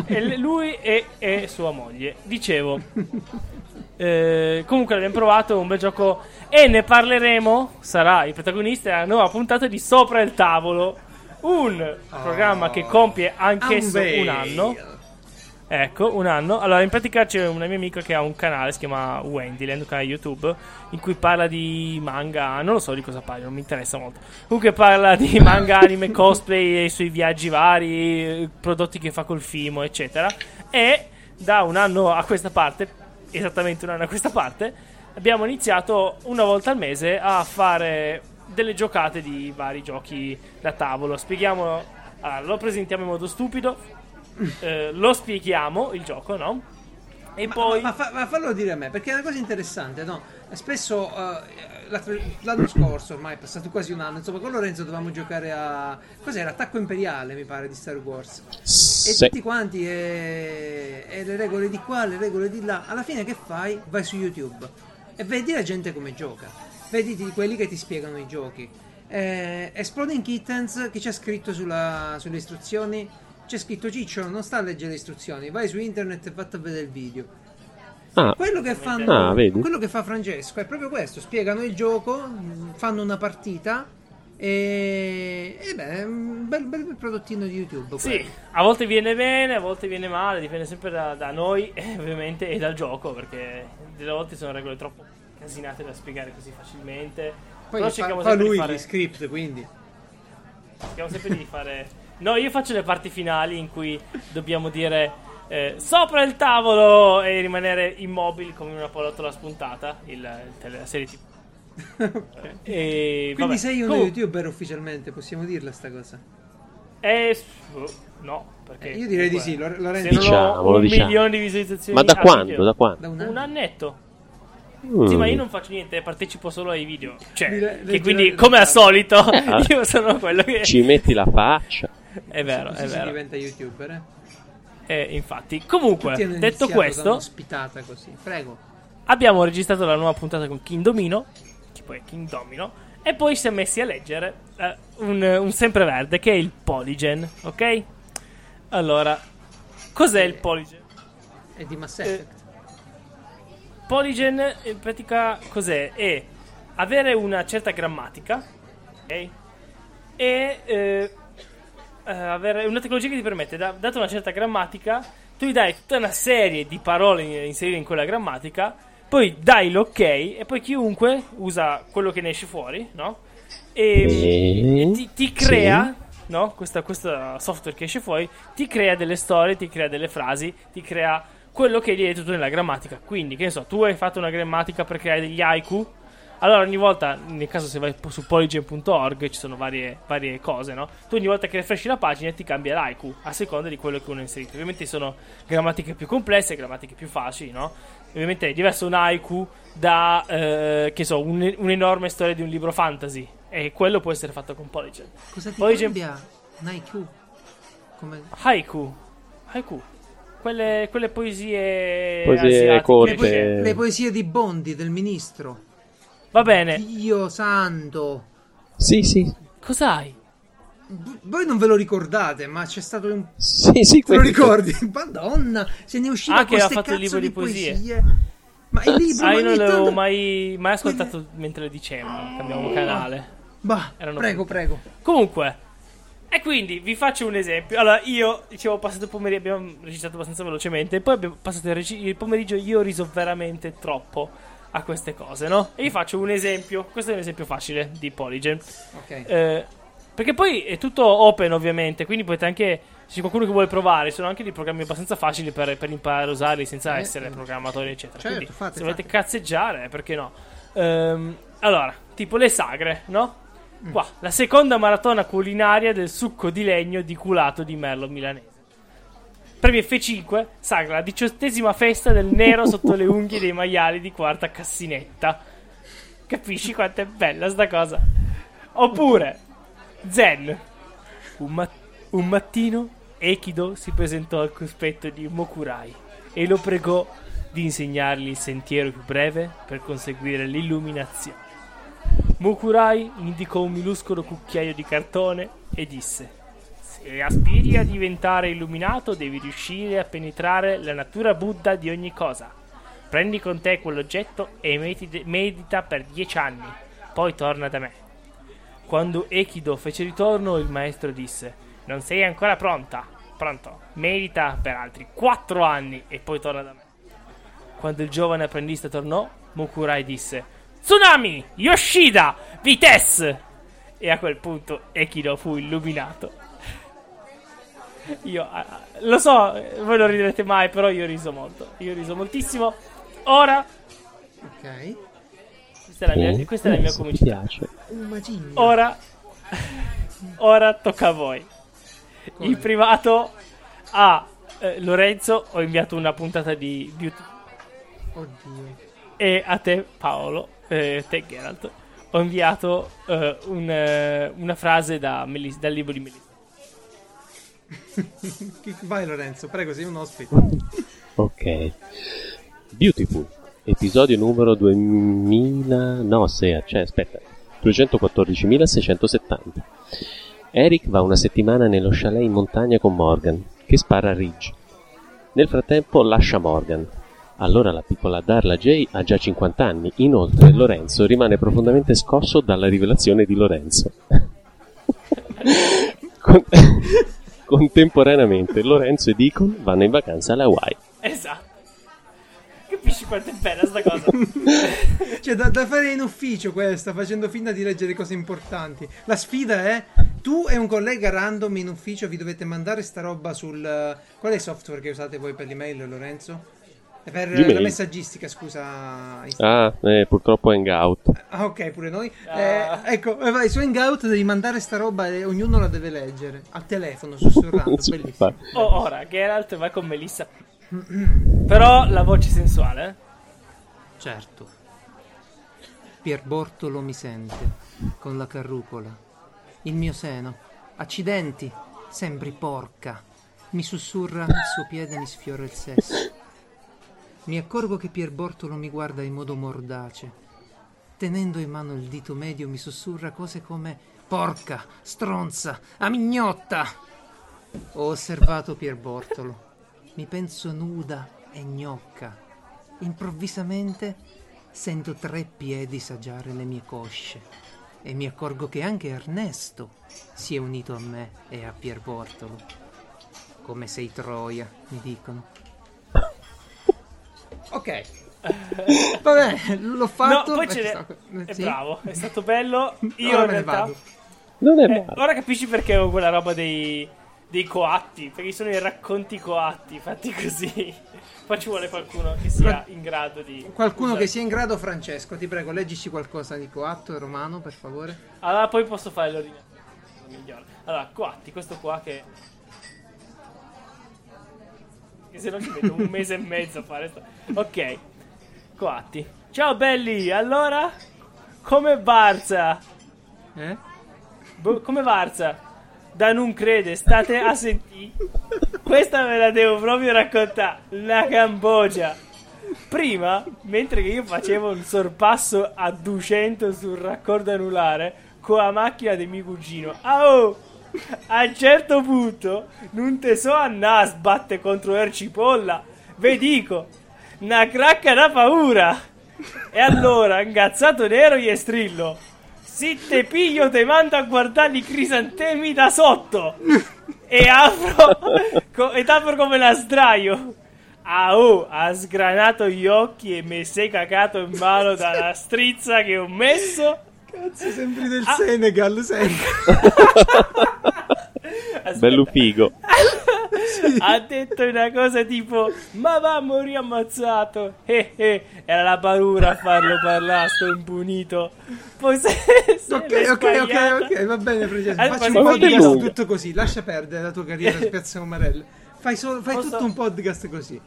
Speaker 2: e l- lui e, e sua moglie. Dicevo, eh, comunque l'abbiamo provato, un bel gioco. E ne parleremo. Sarà il protagonista della nuova puntata di Sopra il tavolo. Un programma che compie anch'esso un anno. Ecco, un anno. Allora, in pratica c'è una mia amica che ha un canale, si chiama Wendyland, un canale YouTube, in cui parla di manga, non lo so di cosa parla, non mi interessa molto. Comunque parla di manga, anime, cosplay, e i suoi viaggi vari, eh, prodotti che fa col Fimo, eccetera. E da un anno a questa parte, esattamente un anno a questa parte, abbiamo iniziato una volta al mese a fare delle giocate di vari giochi da tavolo. Spieghiamo, allora, lo presentiamo in modo stupido, eh, lo spieghiamo il gioco, no? E
Speaker 1: Ma,
Speaker 2: poi
Speaker 1: ma, fa- ma fallo dire a me, perché è una cosa interessante, no? Spesso l'altro- l'anno scorso, ormai è passato quasi un anno, insomma, con Lorenzo dovevamo giocare a. Cos'era? Attacco Imperiale, mi pare, di Star Wars. E
Speaker 3: Sì.
Speaker 1: tutti quanti, e, e le regole di qua, le regole di là. Alla fine che fai? Vai su YouTube e vedi la gente come gioca. Vedi di quelli che ti spiegano i giochi. Eh, Exploding Kittens, che c'è scritto sulla- sulle istruzioni? C'è scritto Ciccio, non sta a leggere le istruzioni, vai su internet e fatti a vedere il video.
Speaker 3: Ah,
Speaker 1: Quello che, fanno,
Speaker 3: Ah, vedi?
Speaker 1: quello che fa Francesco è proprio questo: spiegano il gioco, fanno una partita. E, e beh, è un bel, bel, bel prodottino di YouTube.
Speaker 2: sì,
Speaker 1: quello.
Speaker 2: a volte viene bene, a volte viene male, dipende sempre da, da noi, eh, ovviamente, e dal gioco, perché delle volte sono regole troppo casinate da spiegare così facilmente.
Speaker 1: Poi
Speaker 2: Però
Speaker 1: fa,
Speaker 2: cerchiamo
Speaker 1: fa
Speaker 2: sempre
Speaker 1: lui
Speaker 2: di fare
Speaker 1: gli script, quindi.
Speaker 2: Cerchiamo sempre di fare. No, io faccio le parti finali in cui dobbiamo dire eh, sopra il tavolo e rimanere immobili come una pallottola spuntata. Il, il tele- la serie TV. E,
Speaker 1: Quindi
Speaker 2: vabbè.
Speaker 1: sei uno
Speaker 2: Comunque,
Speaker 1: youtuber ufficialmente, possiamo dirla sta cosa?
Speaker 2: eh, oh, no, perché.
Speaker 1: Eh, io direi di
Speaker 2: comunque,
Speaker 1: sì, Lore- Lorenzo.
Speaker 2: Se non ho
Speaker 3: Diciamolo,
Speaker 2: un
Speaker 3: diciamo.
Speaker 2: milione di visualizzazioni
Speaker 3: Ma da quando? Da quando?
Speaker 1: Da un
Speaker 2: Un
Speaker 1: anno.
Speaker 2: annetto.
Speaker 3: Mm.
Speaker 2: Sì, ma io non faccio niente, partecipo solo ai video. Cioè,
Speaker 1: Di le-
Speaker 2: che
Speaker 1: leggere
Speaker 2: quindi,
Speaker 1: le
Speaker 2: come al solito, io sono quello che.
Speaker 3: Ci metti la faccia.
Speaker 2: È vero,
Speaker 1: Così
Speaker 2: è
Speaker 1: si
Speaker 2: vero.
Speaker 1: diventa youtuber, eh?
Speaker 2: Eh, infatti, comunque, detto questo, abbiamo registrato la nuova puntata con King Domino, che poi è King Domino, e poi si è messi a leggere eh, un, un sempreverde che è il Polygen, ok? Allora, cos'è il Polygen?
Speaker 1: È di Mass
Speaker 2: Eh,
Speaker 1: Effect.
Speaker 2: Polygen in pratica cos'è? È avere una certa grammatica, ok? E eh, avere una tecnologia che ti permette, da, data una certa grammatica, tu gli dai tutta una serie di parole in- inserite in quella grammatica, poi dai l'ok e poi chiunque usa quello che ne esce fuori, no? E,
Speaker 3: Sì.
Speaker 2: e ti, ti crea, no? Questa, questo software che esce fuori, ti crea delle storie, ti crea delle frasi, ti crea quello che gli hai tutto nella grammatica. Quindi, che ne so, tu hai fatto una grammatica per creare degli haiku. Allora, ogni volta, nel caso se vai su polygen.org, ci sono varie, varie cose, no? Tu ogni volta che refreshi la pagina ti cambia l'haiku a seconda di quello che uno ha inserito. Ovviamente sono grammatiche più complesse, grammatiche più facili, no? Ovviamente è diverso un haiku da, eh, che so, un- un'enorme storia di un libro fantasy. E quello può essere fatto con Polygen.
Speaker 1: Cosa ti
Speaker 2: Polygen-
Speaker 1: cambia un IQ? Come...
Speaker 2: Haiku. Haiku. Quelle, quelle poesie.
Speaker 3: Poesie
Speaker 2: asiatiche.
Speaker 3: corte.
Speaker 1: Le, po-
Speaker 3: Eh.
Speaker 1: le poesie di Bondi, del ministro.
Speaker 2: Va bene.
Speaker 1: Dio santo.
Speaker 3: Sì, sì.
Speaker 2: Cos'hai?
Speaker 1: V- Voi non ve lo ricordate, ma c'è stato un...
Speaker 3: Sì, sì,
Speaker 1: Te lo
Speaker 3: quello-
Speaker 1: ricordi? Madonna, se ne usciva
Speaker 2: Ah, che
Speaker 1: ste
Speaker 2: fatto il libro di poesie.
Speaker 1: poesie. Ma il libro
Speaker 2: Ah,
Speaker 1: ma
Speaker 2: io non l'avevo
Speaker 1: tanto-
Speaker 2: mai, mai ascoltato mentre lo dicevano. Cambiamo canale.
Speaker 1: Bah,
Speaker 2: Erano
Speaker 1: prego,
Speaker 2: brutte.
Speaker 1: prego.
Speaker 2: Comunque, e quindi vi faccio un esempio. Allora, io dicevo, ho passato il pomeriggio, abbiamo registrato abbastanza velocemente. Poi abbiamo passato il, regi- il pomeriggio. Io ho riso veramente troppo a queste cose, no? E vi faccio un esempio. Questo è un esempio facile di Polygen.
Speaker 1: Ok.
Speaker 2: Eh, perché poi è tutto open, ovviamente. Quindi potete anche. Se c'è qualcuno che vuole provare, sono anche dei programmi abbastanza facili per, per imparare a usarli senza
Speaker 1: Eh,
Speaker 2: essere
Speaker 1: eh.
Speaker 2: programmatori, eccetera.
Speaker 1: Certo,
Speaker 2: Quindi,
Speaker 1: fate,
Speaker 2: se volete
Speaker 1: fate.
Speaker 2: cazzeggiare, perché no? Ehm, allora, tipo le sagre, no?
Speaker 1: Mm.
Speaker 2: Qua, la seconda maratona culinaria del succo di legno di culato di Merlo milanese. Premio F5, sagra la diciottesima festa del nero sotto le unghie dei maiali di quarta cassinetta. Capisci quanto è bella sta cosa? Oppure, Zen. Un, ma- un mattino Ekido si presentò al cospetto di Mokurai e lo pregò di insegnargli il sentiero più breve per conseguire l'illuminazione. Mokurai indicò un minuscolo cucchiaio di cartone e disse: Se aspiri a diventare illuminato, devi riuscire a penetrare la natura Buddha di ogni cosa. Prendi con te quell'oggetto e medita per dieci anni, poi torna da me. Quando Ekido fece ritorno, il maestro disse: Non sei ancora pronta. Pronto, medita per altri quattro anni e poi torna da me. Quando il giovane apprendista tornò, Mokurai disse: Tsunami! Yoshida! Vitesse! E a quel punto Ekido fu illuminato. Io ah, ah, lo so, voi non riderete mai, però io ho riso molto. Io ho riso moltissimo. Ora,
Speaker 1: Ok.
Speaker 2: questa è la mia,
Speaker 3: Sì,
Speaker 2: questa è la mia comicità. Ora, ora tocca a voi.
Speaker 1: Come?
Speaker 2: In privato a eh, Lorenzo ho inviato una puntata di Beauty
Speaker 1: Oddio.
Speaker 2: e a te Paolo, eh, te Geralt, ho inviato eh, un, eh, una frase da Melis- dal libro di Melissa.
Speaker 1: Vai Lorenzo, prego, sei un ospite.
Speaker 3: Ok. Beautiful. Episodio numero 2000... No, se, cioè, aspetta. 214.670. Eric va una settimana nello chalet in montagna con Morgan, che spara a Ridge. Nel frattempo lascia Morgan. Allora la piccola Darla J ha già 50 anni. Inoltre Lorenzo rimane profondamente scosso dalla rivelazione di Lorenzo. Con- Contemporaneamente Lorenzo e Deacon vanno in vacanza alle Hawaii.
Speaker 2: Esatto. Capisci quanto è bella sta cosa?
Speaker 1: Cioè, da, da fare in ufficio questa, facendo finta di leggere cose importanti. La sfida è: tu e un collega random in ufficio vi dovete mandare sta roba sul. eh, Qual è il software che usate voi per l'email, Lorenzo? Per
Speaker 3: Gmail.
Speaker 1: la messaggistica, scusa.
Speaker 3: Ah, eh, purtroppo Hangout.
Speaker 1: Ah, ok, pure noi.
Speaker 2: Ah.
Speaker 1: Eh, ecco, eh, vai su Hangout, devi mandare sta roba e ognuno la deve leggere. Al telefono, sussurrando. Bellissimo.
Speaker 2: Oh, ora, Geralt va con Melissa. Però la voce sensuale, eh?
Speaker 1: Certo. Pier Bortolo mi sente, con la carrucola. Il mio seno. Accidenti, sembri porca. Mi sussurra, il suo piede mi sfiora il sesso. Mi accorgo che Pier Bortolo mi guarda in modo mordace. Tenendo in mano il dito medio mi sussurra cose come porca, stronza, amignotta. Ho osservato Pier Bortolo. Mi penso nuda e gnocca. Improvvisamente sento tre piedi sagiare le mie cosce e mi accorgo che anche Ernesto si è unito a me e a Pier Bortolo. Come sei Troia, mi dicono. Ok. Vabbè, l'ho
Speaker 2: No,
Speaker 1: fatto.
Speaker 2: poi
Speaker 1: eh,
Speaker 2: ce
Speaker 1: eh,
Speaker 2: È
Speaker 1: sì.
Speaker 2: bravo, è stato bello. Io
Speaker 1: Ora
Speaker 2: in
Speaker 1: ne
Speaker 2: realtà.
Speaker 1: vado.
Speaker 3: Non è
Speaker 2: Eh,
Speaker 3: male.
Speaker 2: ora capisci perché ho quella roba dei, dei coatti. Perché sono i racconti coatti fatti così. Poi ci vuole qualcuno che sia in grado di.
Speaker 1: Qualcuno
Speaker 2: usare-
Speaker 1: che sia in grado, Francesco, ti prego, leggici qualcosa di coatto e romano, per favore.
Speaker 2: Allora, poi posso fare l'ordine. migliore. Allora, coatti, questo qua che. Che se no ci metto un mese e mezzo a fare sto. Ok. Coatti. Ciao belli, allora? Come Barza?
Speaker 1: Eh?
Speaker 2: Boh, come Varza? Da non crede, state a sentire. Questa me la devo proprio raccontare. La Cambogia. Prima, mentre che io facevo un sorpasso a 200 sul raccordo anulare con la macchina di mio cugino. Ah, oh! A un certo punto, non te so andare a sbatte contro il cipolla. Ve dico, una cracca da paura. E allora, ingazzato nero gli strillo. Se te piglio te mando a guardare i crisantemi da sotto. E apro, co- ed apro come la sdraio. Ah oh, ha sgranato gli occhi e mi sei cagato in mano dalla strizza che ho messo.
Speaker 1: Cazzo, sembri del
Speaker 2: Ah.
Speaker 1: Senegal.
Speaker 2: Aspetta.
Speaker 3: Bello figo.
Speaker 2: ha detto una cosa tipo ma va a morire ammazzato eh, eh. era la paura a farlo parlare sto impunito poi se, se
Speaker 1: Ok, ok, ok, ok, va bene, Francesco.
Speaker 2: Allora,
Speaker 1: Facci
Speaker 2: ma
Speaker 1: un podcast tutto così. Lascia perdere la tua carriera a Piazza Umarella. Fai, solo- fai
Speaker 2: Posso-
Speaker 1: tutto un podcast così.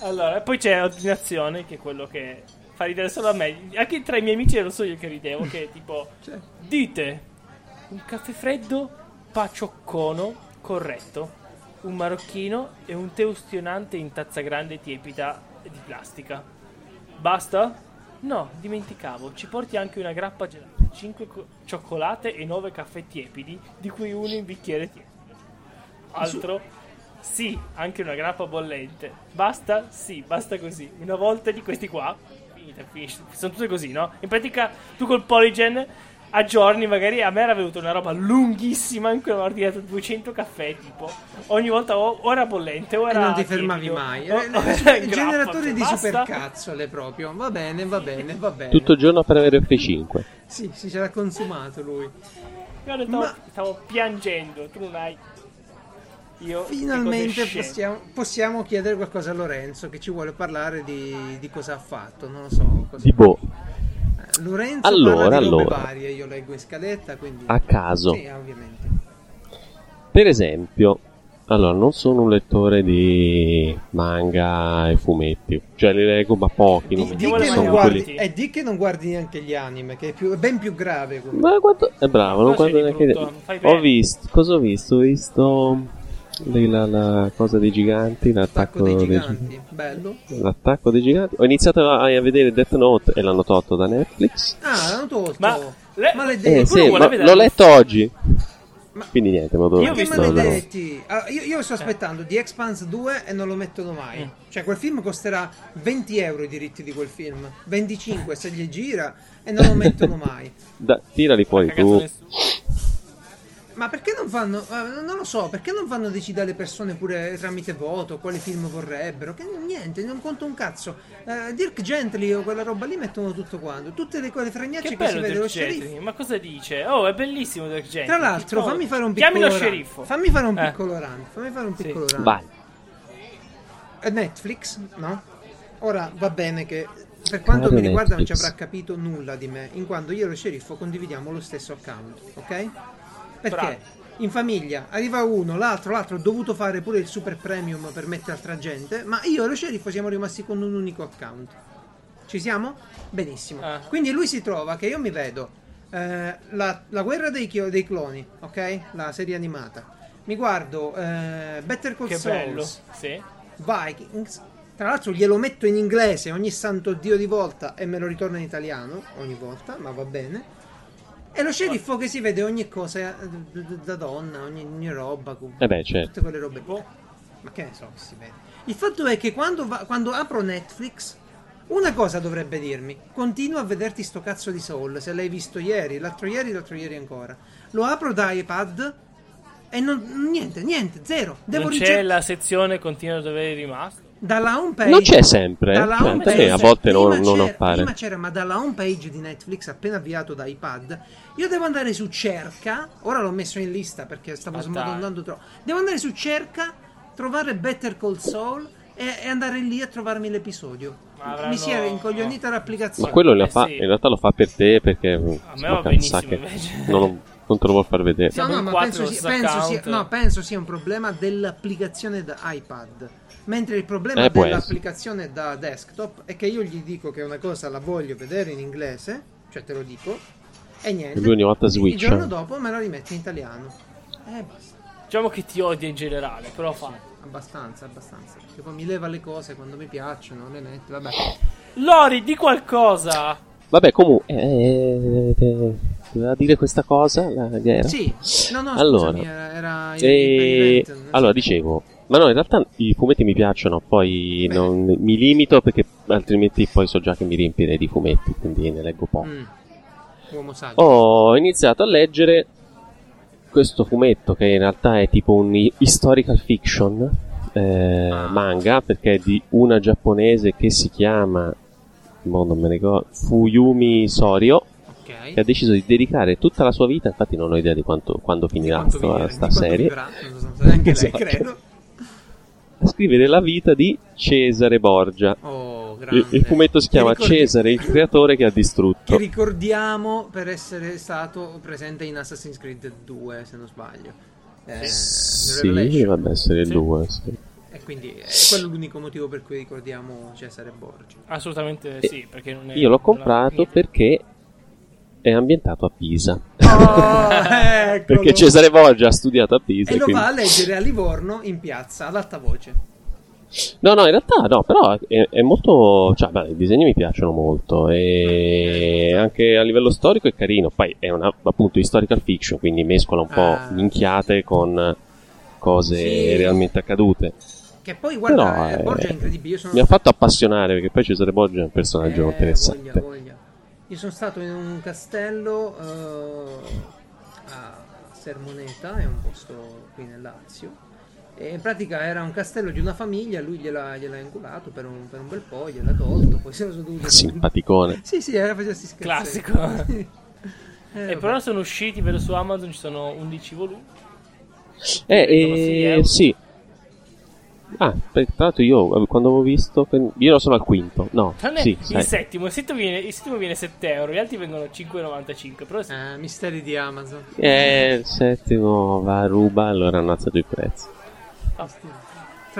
Speaker 2: allora poi c'è ordinazione che è quello che fa ridere solo a me anche tra i miei amici ero solo io che ridevo che tipo
Speaker 1: Cioè,
Speaker 2: dite un caffè freddo pacioccono corretto un marocchino e un tè ustionante in tazza grande tiepida di plastica basta? no dimenticavo ci porti anche una grappa gelata 5 cioccolate e 9 caffè tiepidi di cui uno in bicchiere tiepido altro sì, anche una grappa bollente. Basta? Sì, basta così. Una volta di questi qua, finita, finisce. Sono tutte così, no? In pratica, tu col Polygen aggiorni, magari a me era venuta una roba lunghissima in cui avevo ordinato 200 caffè, tipo. Ogni volta o, o era bollente o
Speaker 1: e
Speaker 2: era.
Speaker 1: non ti fermavi
Speaker 2: tiepido,
Speaker 1: mai.
Speaker 2: o-
Speaker 1: Eh,
Speaker 2: o era in grappa,
Speaker 1: generatore di
Speaker 2: basta.
Speaker 1: supercazzole proprio. Va bene, va bene, va bene.
Speaker 3: Tutto il giorno per avere F5.
Speaker 1: Sì, sì, ce l'ha consumato lui.
Speaker 2: Guarda, stavo,
Speaker 1: Ma-
Speaker 2: stavo piangendo, tu non hai. Io.
Speaker 1: Finalmente possiamo, possiamo chiedere qualcosa a Lorenzo che ci vuole parlare di, di cosa ha fatto. Non lo so. cosa-
Speaker 3: Di boh,
Speaker 1: Eh, Lorenzo
Speaker 3: Allora,
Speaker 1: parla di robe
Speaker 3: allora.
Speaker 1: varie, io leggo in scaletta, quindi...
Speaker 3: a caso.
Speaker 1: Sì, ovviamente.
Speaker 3: Per esempio, allora, non sono un lettore di manga e fumetti. Cioè, li leggo, ma pochi. non
Speaker 1: Di,
Speaker 3: mi
Speaker 1: di che
Speaker 3: sono
Speaker 1: non guardi,
Speaker 3: quelli-
Speaker 2: quelli-
Speaker 1: e di che non guardi neanche gli anime, che è, più- è ben più grave. comunque.
Speaker 3: Ma guarda, è bravo, non
Speaker 2: c'è
Speaker 3: guardo neanche.
Speaker 2: brutto?
Speaker 3: Ho visto, cosa ho visto? Ho visto lì la, la cosa dei giganti, l'attacco
Speaker 1: Attacco dei
Speaker 3: dei
Speaker 1: giganti,
Speaker 3: giganti.
Speaker 1: bello.
Speaker 3: L'attacco dei giganti. Ho iniziato a, a vedere Death Note e l'hanno tolto da Netflix.
Speaker 1: Ah, l'hanno tolto.
Speaker 2: Ma- le-.
Speaker 3: Eh,
Speaker 2: Qualcuno
Speaker 3: sì,
Speaker 2: vuole
Speaker 3: ma l'ho letto oggi.
Speaker 1: Ma-
Speaker 3: Quindi niente, ma devo
Speaker 2: Io ho
Speaker 1: Che
Speaker 2: visto-
Speaker 3: no, no.
Speaker 1: maledetti! Ah, io, io sto aspettando The Expanse 2 e non lo mettono mai.
Speaker 2: Mm.
Speaker 1: Cioè, quel film costerà 20 euro i diritti di quel film. 25 se gli gira e non lo mettono mai.
Speaker 3: Da- tirali fuori tu.
Speaker 2: nessuno.
Speaker 1: Ma perché non fanno? eh, non lo so, perché non fanno decidere le persone pure tramite voto quali film vorrebbero? Che niente, non conta un cazzo. Eh, Dirk Gently o quella roba lì mettono tutto quanto. Tutte le quelle fregnacce
Speaker 2: Che
Speaker 1: che, si vede lo sceriffo.
Speaker 2: Ma cosa dice? Oh, è bellissimo Dirk Gently.
Speaker 1: Tra l'altro, fammi fare un
Speaker 2: Chiami
Speaker 1: piccolo
Speaker 2: lo
Speaker 1: rant.
Speaker 2: sceriffo.
Speaker 1: Fammi fare un
Speaker 2: Eh.
Speaker 1: piccolo rant. Fammi fare un
Speaker 2: Sì.
Speaker 1: piccolo rant.
Speaker 3: Vai.
Speaker 1: Eh, Netflix, no? Ora va bene che per quanto
Speaker 3: Caro
Speaker 1: mi riguarda non ci
Speaker 3: Netflix.
Speaker 1: avrà capito nulla di me, in quanto io e lo sceriffo condividiamo lo stesso account, ok? Perché
Speaker 2: Bravo.
Speaker 1: in famiglia arriva uno, l'altro, l'altro, ho dovuto fare pure il super premium per mettere altra gente, ma io e lo sceriffo siamo rimasti con un unico account. Ci siamo? Benissimo.
Speaker 2: Ah.
Speaker 1: Quindi lui si trova che io mi vedo eh, la, la guerra dei, dei cloni, ok? La serie animata. Mi guardo eh, Better Call
Speaker 2: Che
Speaker 1: Saul,
Speaker 2: bello. Sì.
Speaker 1: Vikings. Tra l'altro glielo metto in inglese ogni santo dio di volta e me lo ritorna in italiano ogni volta, ma va bene. E lo sceriffo che si vede ogni cosa eh, da donna, ogni, ogni roba,
Speaker 3: Eh beh, certo.
Speaker 1: tutte quelle robe. lì. Ma che ne so che si vede. Il fatto è che quando, va- quando apro Netflix, una cosa dovrebbe dirmi: continua a vederti sto cazzo di Soul. Se l'hai visto ieri, l'altro ieri, l'altro ieri ancora. Lo apro da iPad e non, niente, niente, zero. Devo
Speaker 2: non c'è
Speaker 1: ricer-
Speaker 2: la sezione continua dove è rimasto.
Speaker 1: Dalla home page
Speaker 3: Non c'è sempre,
Speaker 1: dalla
Speaker 3: Cioè,
Speaker 1: home page-
Speaker 3: a volte non,
Speaker 1: prima
Speaker 3: non
Speaker 1: c'era-
Speaker 3: appare.
Speaker 1: prima c'era ma dalla home page di Netflix appena avviato da iPad io devo andare su cerca ora l'ho messo in lista perché stavo
Speaker 2: Ma
Speaker 1: smadonnando troppo devo andare su cerca trovare Better Call Saul e, e andare lì a trovarmi l'episodio
Speaker 2: Ma avranno-
Speaker 1: mi si era incoglionita
Speaker 3: Ma
Speaker 1: l'applicazione
Speaker 3: quello la
Speaker 2: Eh
Speaker 3: fa,
Speaker 2: sì.
Speaker 3: in realtà lo fa per te perché
Speaker 2: A me va benissimo
Speaker 3: che non, non te lo vuol far vedere.
Speaker 1: No, no, ma penso, sia, penso, sia, no, penso sia un problema dell'applicazione da iPad. Mentre il problema
Speaker 3: Eh,
Speaker 1: dell'applicazione da desktop è che io gli dico che una cosa la voglio vedere in inglese, cioè te lo dico, E niente.
Speaker 3: Lui ogni volta
Speaker 1: Il
Speaker 3: switcha.
Speaker 1: giorno dopo me la rimette in italiano. Eh, basta.
Speaker 2: Diciamo che ti odia in generale, però fa.
Speaker 1: Abbastanza, abbastanza. Perché poi mi leva le cose quando mi piacciono, le mette, vabbè.
Speaker 2: Lori, di qualcosa!
Speaker 3: Vabbè, comunque, eh, eh, doveva dire questa cosa? La gara?
Speaker 1: Sì, no, no,
Speaker 3: Allora.
Speaker 1: scusami, era, era il-
Speaker 3: E...
Speaker 1: il Rent,
Speaker 3: Allora, dicevo, ma no, in realtà i fumetti mi piacciono, poi non, mi limito perché altrimenti poi so già che mi riempirei di fumetti, quindi ne leggo poco.
Speaker 1: Mm.
Speaker 3: Ho iniziato a leggere questo fumetto che in realtà è tipo un hi- historical fiction eh,
Speaker 1: Ah.
Speaker 3: manga perché è di una giapponese che si chiama mo non me ne ricordo Fuyumi Sorio
Speaker 1: Ok.
Speaker 3: che ha deciso di dedicare tutta la sua vita infatti non ho idea di quanto, quando finirà
Speaker 1: Quanto
Speaker 3: sta,
Speaker 1: vivrà-
Speaker 3: sta serie
Speaker 1: non so se neanche lei,
Speaker 3: Esatto.
Speaker 1: credo.
Speaker 3: A scrivere la vita di Cesare Borgia
Speaker 1: Oh,
Speaker 3: il, il fumetto si
Speaker 1: Che
Speaker 3: chiama
Speaker 1: ricordi-
Speaker 3: Cesare il creatore che ha
Speaker 1: Che
Speaker 3: distrutto
Speaker 1: ricordiamo per essere stato presente in Assassin's Creed 2, se non sbaglio. Eh,
Speaker 3: sì
Speaker 1: Revelation.
Speaker 3: dovrebbe essere il
Speaker 2: Sì.
Speaker 3: 2 sì.
Speaker 1: E quindi è quello l'unico motivo per cui ricordiamo Cesare Borgia.
Speaker 2: Assolutamente sì, perché non è...
Speaker 3: Io l'ho comprato perché è ambientato a Pisa.
Speaker 1: Oh.
Speaker 3: Perché Cesare Borgia ha studiato a Pisa.
Speaker 1: E lo
Speaker 3: quindi-
Speaker 1: va a leggere a Livorno in piazza ad alta voce.
Speaker 3: No, no, in realtà no, però è, è molto... Cioè, beh, i disegni mi piacciono molto e anche a livello storico è carino. Poi è una, appunto, historical fiction, quindi mescola un po'
Speaker 1: Ah.
Speaker 3: minchiate con cose
Speaker 1: Sì.
Speaker 3: realmente accadute.
Speaker 1: Che poi guarda,
Speaker 3: Però,
Speaker 1: eh, Borgia è incredibile.
Speaker 3: Mi ha fatto appassionare perché poi Cesare Borgia è un personaggio
Speaker 1: Eh,
Speaker 3: interessante.
Speaker 1: voglia, voglia. Io sono stato in un castello eh, a Sermoneta, è un posto qui nel Lazio. E in pratica era un castello di una famiglia, lui gliel'ha, gliel'ha inculato per un, per un bel po', gliel'ha tolto, poi se lo sono dovuto...
Speaker 3: Simpaticone.
Speaker 1: Sì, sì, era facessi scherzi.
Speaker 2: Classico.
Speaker 1: Eh,
Speaker 2: E
Speaker 1: vabbè.
Speaker 2: però sono usciti, vedo su Amazon, ci sono 11 volumi.
Speaker 3: Eh, eh,
Speaker 2: euro.
Speaker 3: sì. Ah, perché tra l'altro io eh, quando avevo visto. Io sono al quinto. No, sì,
Speaker 2: il, settimo, il, settimo viene, il settimo viene 7 euro, gli altri vengono 5,95. Però.
Speaker 1: Eh, misteri di Amazon.
Speaker 3: Eh, il settimo va a ruba, allora hanno alzato il prezzo.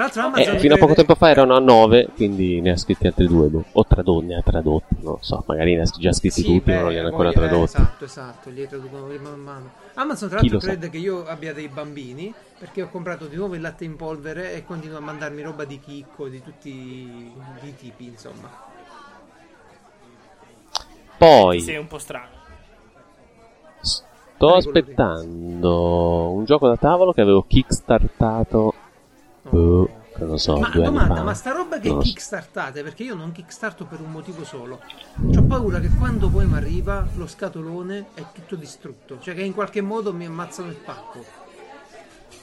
Speaker 1: Tra l'altro
Speaker 3: Eh,
Speaker 1: Amazon...
Speaker 3: fino a poco
Speaker 1: crede-
Speaker 3: tempo fa erano a 9, quindi ne ha scritti altri due. boh. O tradotto, ne ha tradotti, non lo so. Magari ne ha già scritti
Speaker 1: Sì,
Speaker 3: tutti,
Speaker 1: beh,
Speaker 3: ma non li hanno ancora
Speaker 1: voglio- eh,
Speaker 3: tradotti.
Speaker 1: esatto, esatto, li traducono man mano. Amazon tra l'altro
Speaker 3: lo sa?
Speaker 1: crede che io abbia dei bambini perché ho comprato di nuovo il latte in polvere e continua a mandarmi roba di chicco di tutti i tipi, insomma.
Speaker 3: Poi
Speaker 2: Sei un po' strano.
Speaker 3: sto aspettando un gioco da tavolo che avevo kickstartato. Boh, che non so,
Speaker 1: Ma domanda, ma sta roba che
Speaker 3: Non
Speaker 1: kickstartate, perché io non kickstarto per un motivo solo. Ho paura che quando poi mi arriva lo scatolone è tutto distrutto, cioè che in qualche modo mi ammazzano il pacco.